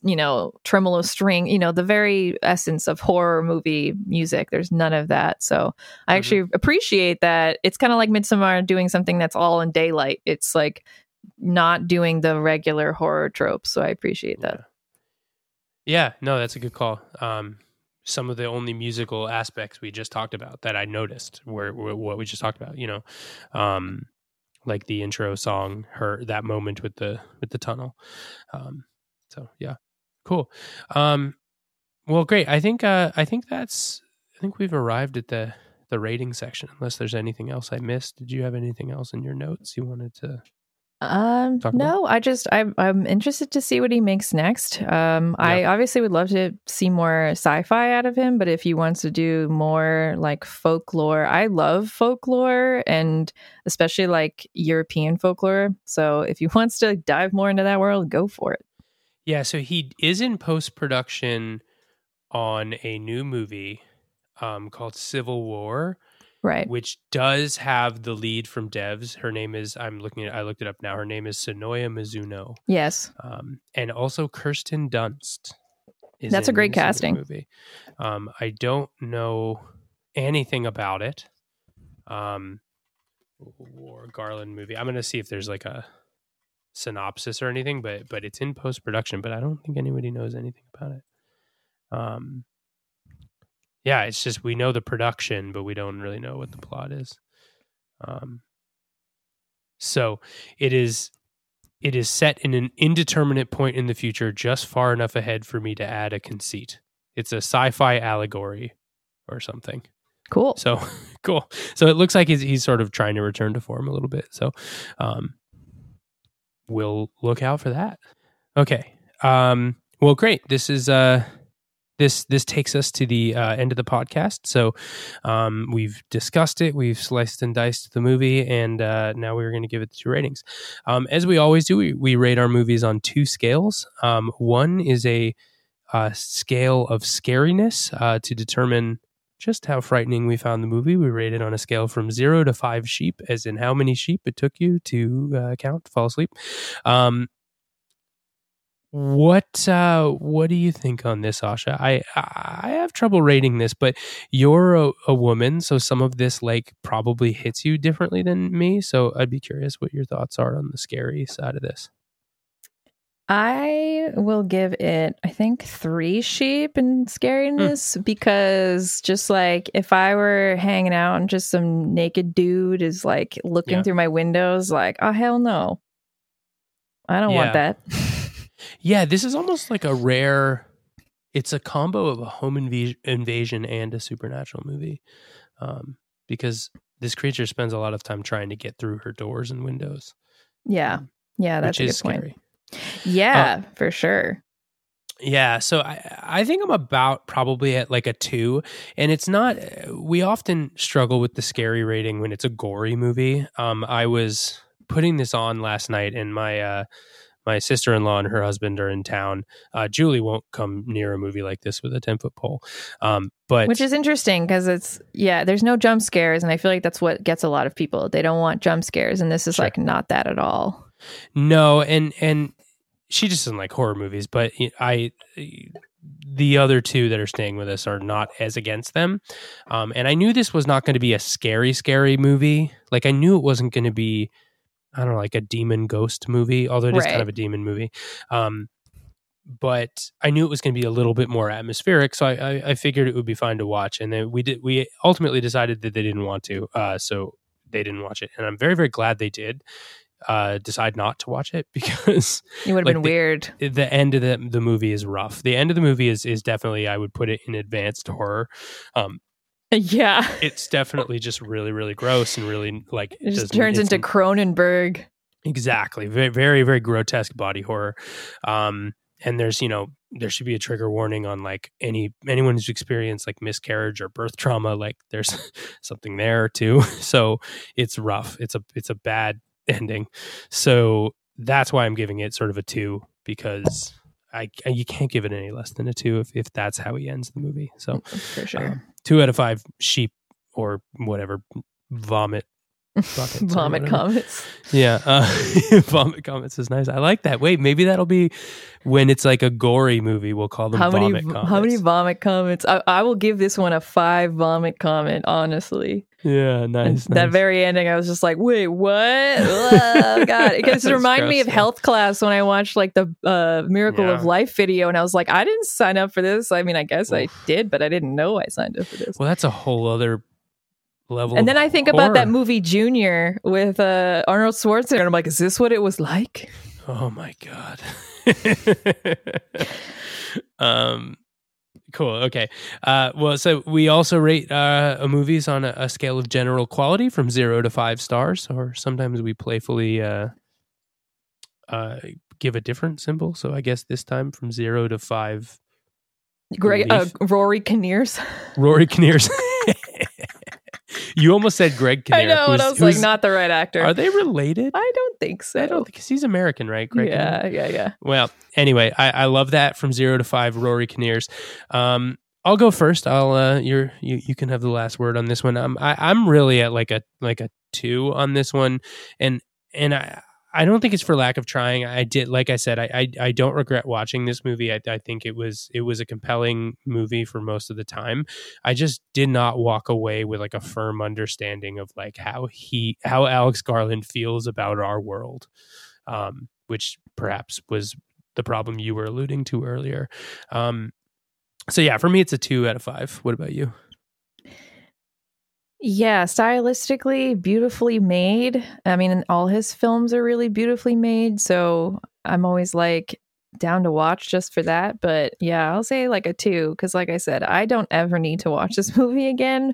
Speaker 3: you know, tremolo string, you know, the very essence of horror movie music. There's none of that. So I
Speaker 1: Mhm.
Speaker 3: actually appreciate that. It's kind of like Midsommar doing something that's all in daylight. It's like not doing the regular horror tropes. So I appreciate that.
Speaker 1: Yeah. Yeah, no, that's a good call. Um, some of the only musical aspects we just talked about that I noticed were, were what we just talked about. You know, um, like the intro song, her that moment with the with the tunnel. Um, so yeah, cool. Um, well, great. I think uh, I think that's I think we've arrived at the the rating section. Unless there's anything else I missed. Did you have anything else in your notes you wanted to?
Speaker 3: Um,
Speaker 1: Talk about?
Speaker 3: no, I just I'm I'm interested to see what he makes next. Um, I obviously would love to see more sci-fi out of him, but if he wants to do more like folklore, I love folklore and especially like European folklore. So if he [laughs] wants to dive more into that world, go for it.
Speaker 1: Yeah, so he is in post production on a new movie um, called Civil War,
Speaker 3: Right.
Speaker 1: which does have the lead from Devs. Her name is I'm looking at I looked it up now. Her name is Sonoya Mizuno,
Speaker 3: Yes.
Speaker 1: um, and also Kirsten Dunst. is
Speaker 3: That's a great casting.
Speaker 1: Movie. Um, I don't know anything about it. Um, War Garland movie. I'm gonna see if there's like a synopsis or anything, but but it's in post production. But I don't think anybody knows anything about it. Um, yeah, it's just we know the production, but we don't really know what the plot is. Um, so it is it is set in an indeterminate point in the future, just far enough ahead for me to add a conceit. it's a sci-fi allegory or something.
Speaker 3: Cool.
Speaker 1: So [laughs] cool. So it looks like he's he's sort of trying to return to form a little bit. So um, we'll look out for that. Okay. Um, well, great. This is uh, this this takes us to the uh, end of the podcast. So um, we've discussed it, we've sliced and diced the movie, and uh, now we're going to give it two ratings. Um, as we always do, we, we rate our movies on two scales. Um, one is a uh, scale of scariness uh, to determine just how frightening we found the movie. We rate it on a scale from zero to five sheep, as in how many sheep it took you to uh, count, fall asleep. Um, what uh, what do you think on this, Asha? I I have trouble rating this, but you're a, a, woman, so some of this like probably hits you differently than me. So I'd be curious what your thoughts are on the scary side of this.
Speaker 3: I will give it, I think, three sheep in scariness mm. because just like if I were hanging out and just some naked dude is like looking yeah. through my windows, like, oh, hell no. I don't yeah. want that. [laughs]
Speaker 1: Yeah, this is almost like a rare. It's a combo of a home inv- invasion and a supernatural movie, um, because this creature spends a lot of time trying to get through her doors and windows.
Speaker 3: Yeah, um, yeah, that's a good scary. point. Yeah, uh, for sure.
Speaker 1: Yeah, so I I think I'm about probably at like a two, and it's not. We often struggle with the scary rating when it's a gory movie. Um, I was putting this on last night, and my uh, my sister in law and her husband are in town. Uh, Julie won't come near a movie like this with a 10 foot pole. Um, but
Speaker 3: which is interesting because it's, yeah, there's no jump scares. And I feel like that's what gets a lot of people. They don't want jump scares. And this is sure. like not that at all.
Speaker 1: No. And, and, she just doesn't like horror movies, but I, the other two that are staying with us are not as against them. Um, and I knew this was not going to be a scary, scary movie. Like I knew it wasn't going to be I don't know, like a demon ghost movie, although it is right. kind of a demon movie. Um, but I knew it was going to be a little bit more atmospheric, so I, I, I, figured it would be fun to watch. And then we did. We ultimately decided that they didn't want to, uh, so they didn't watch it. And I'm very, very glad they did uh, decide not to watch it [laughs] because
Speaker 3: it would have like, been
Speaker 1: the,
Speaker 3: weird.
Speaker 1: The end of the the movie is rough. The end of the movie is is definitely I would put it in advanced horror. Um, [laughs]
Speaker 3: Yeah.
Speaker 1: It's definitely just really, really gross and really like
Speaker 3: it just turns into Cronenberg.
Speaker 1: Exactly. Very, very, very grotesque body horror. Um, and there's, you know, there should be a trigger warning on like any anyone who's experienced like miscarriage or birth trauma, like there's [laughs] something there too. [laughs] So it's rough. It's a it's a bad ending. So that's why I'm giving it sort of a two because I, you can't give it any less than a two if, if that's how he ends the movie. So
Speaker 3: for sure, um,
Speaker 1: two out of five sheep or whatever vomit [laughs]
Speaker 3: vomit comets.
Speaker 1: Yeah, uh, [laughs] vomit comets is nice. I like that. Wait, maybe that'll be when it's like a gory movie. We'll call them
Speaker 3: how
Speaker 1: vomit
Speaker 3: many,
Speaker 1: comets.
Speaker 3: How many vomit comets? I, I will give this one a five vomit comet. Honestly.
Speaker 1: Yeah, nice, nice.
Speaker 3: That very ending, I was just like, "Wait, what? oh, God!" [laughs] It just reminded me of health class when I watched like the uh, Miracle yeah. of Life video, and I was like, "I didn't sign up for this." I mean, I guess Oof. I did, but I didn't know I signed up for this.
Speaker 1: Well, that's a whole other level.
Speaker 3: And then I think
Speaker 1: horror.
Speaker 3: about that movie Junior with uh, Arnold Schwarzenegger, and I'm like, "Is this what it was like?"
Speaker 1: Oh my god. [laughs] um Cool. Okay. Uh, well, so we also rate uh, movies on a, a, scale of general quality from zero to five stars, or sometimes we playfully uh, uh give a different symbol. So I guess this time from zero to five.
Speaker 3: Greg, uh, Rory Kinnears.
Speaker 1: Rory Kinnears. [laughs] you almost said Greg [laughs] Kinnear.
Speaker 3: I know, and I was like, not the right actor.
Speaker 1: Are they related?
Speaker 3: I don't think so.
Speaker 1: I don't think because he's American, right? Greg
Speaker 3: yeah, Kinnear? yeah, yeah.
Speaker 1: Well, anyway, I, I love that from zero to five. Rory Kinnears. Um, I'll go first. I'll uh, you're you you can have the last word on this one. I'm I, am i am really at like a like a two on this one, and and I I don't think it's for lack of trying. I did, like I said, I I, I don't regret watching this movie. I, I, think it was it was a compelling movie for most of the time. I just did not walk away with like a firm understanding of like how he how Alex Garland feels about our world, um, which perhaps was the problem you were alluding to earlier. Um, so yeah, for me, it's a two out of five. What about you?
Speaker 3: Yeah, stylistically beautifully made. I mean, all his films are really beautifully made. So I'm always like, down to watch just for that. But yeah, I'll say like a two because, like I said, I don't ever need to watch this [laughs] movie again.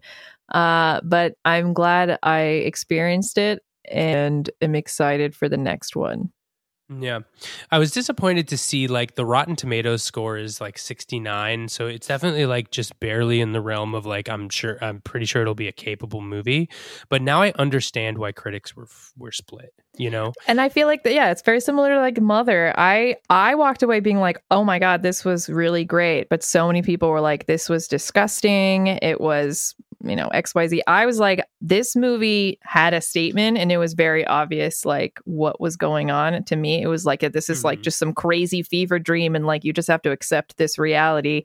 Speaker 3: Uh, but I'm glad I experienced it and am excited for the next one.
Speaker 1: Yeah. I was disappointed to see like the Rotten Tomatoes score is like 69. So it's definitely like just barely in the realm of like I'm sure I'm pretty sure it'll be a capable movie. But now I understand why critics were were split, you know.
Speaker 3: And I feel like that yeah, it's very similar to like Mother. I I walked away being like, "Oh my god, this was really great." But so many people were like, "This was disgusting. It was you know xyz i was like this movie had a statement and it was very obvious like what was going on. To me it was like this is mm-hmm. like just some crazy fever dream and like you just have to accept this reality.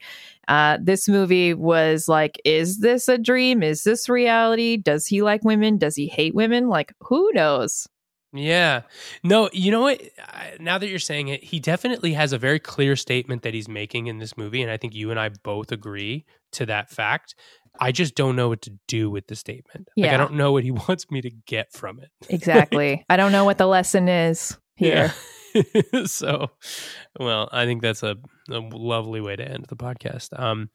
Speaker 3: Uh, this movie was like is this a dream? Is this reality? Does he like women? Does he hate women? Like who knows
Speaker 1: yeah. No, you know what? Now that you're saying it, he definitely has a very clear statement that he's making in this movie. And I think you and I both agree to that fact. I just don't know what to do with the statement. Yeah. Like I don't know what he [laughs] wants me to get from it. [laughs]
Speaker 3: Exactly. I don't know what the lesson is here.
Speaker 1: Yeah. [laughs] so, well, I think that's a, a, lovely way to end the podcast. Um,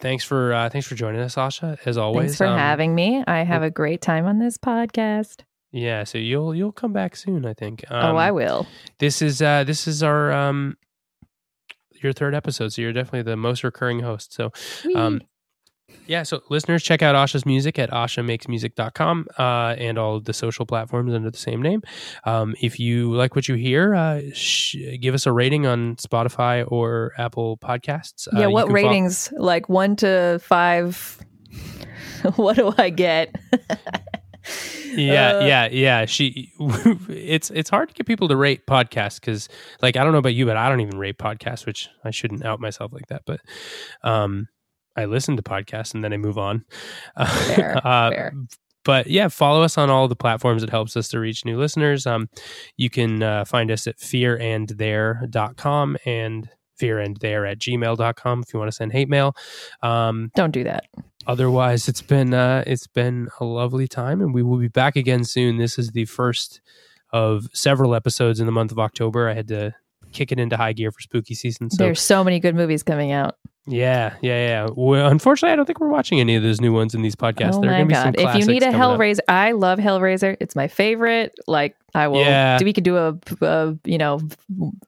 Speaker 1: thanks for uh, thanks for joining us, Asha. As always,
Speaker 3: thanks for um, having me. I have a great time on this podcast.
Speaker 1: Yeah, so you'll you'll come back soon, I think.
Speaker 3: Um, oh, I will.
Speaker 1: This is uh, this is our um, your third episode, so you're definitely the most recurring host. So, um, yeah, so listeners, check out Asha's music at ashamakesmusic.com uh, and all of the social platforms under the same name. Um, if you like what you hear, uh, sh- give us a rating on Spotify or Apple Podcasts.
Speaker 3: Uh, yeah, what ratings? Follow- like one to five? [laughs] what do I get? [laughs]
Speaker 1: yeah, uh, yeah, yeah. She, [laughs] it's it's hard to get people to rate podcasts because, like, I don't know about you, but I don't even rate podcasts, which I shouldn't out myself like that. But, um, I listen to podcasts and then I move on.
Speaker 3: Fair, [laughs] uh, fair.
Speaker 1: But yeah, follow us on all the platforms. It helps us to reach new listeners. Um, you can uh, find us at fearandthere.com and fearandthere at gmail.com if you want to send hate mail. Um,
Speaker 3: Don't do that.
Speaker 1: Otherwise, it's been uh, it's been a lovely time, and we will be back again soon. This is the first of several episodes in the month of October. I had to kick it into high gear for spooky season. So
Speaker 3: there's so many good movies coming out.
Speaker 1: Yeah, yeah, yeah. Well, unfortunately, I don't think we're watching any of those new ones in these podcasts. There are going to be some classics.
Speaker 3: Oh there my god! if you need a Hellraiser, up. I love Hellraiser. It's my favorite. Like I will. Yeah. We could do a, a, you know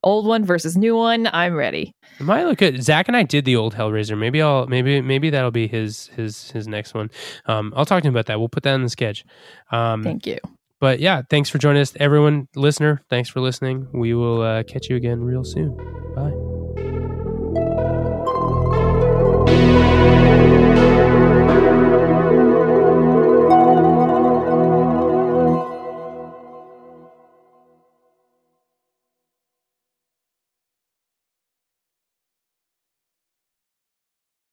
Speaker 3: old one versus new one. I'm ready.
Speaker 1: Am I look at Zach and I did the old Hellraiser. Maybe I'll maybe maybe that'll be his his his next one. Um, I'll talk to him about that. We'll put that in the sketch. Um,
Speaker 3: Thank you.
Speaker 1: But yeah, thanks for joining us, everyone, listener. Thanks for listening. We will uh, catch you again real soon. Bye.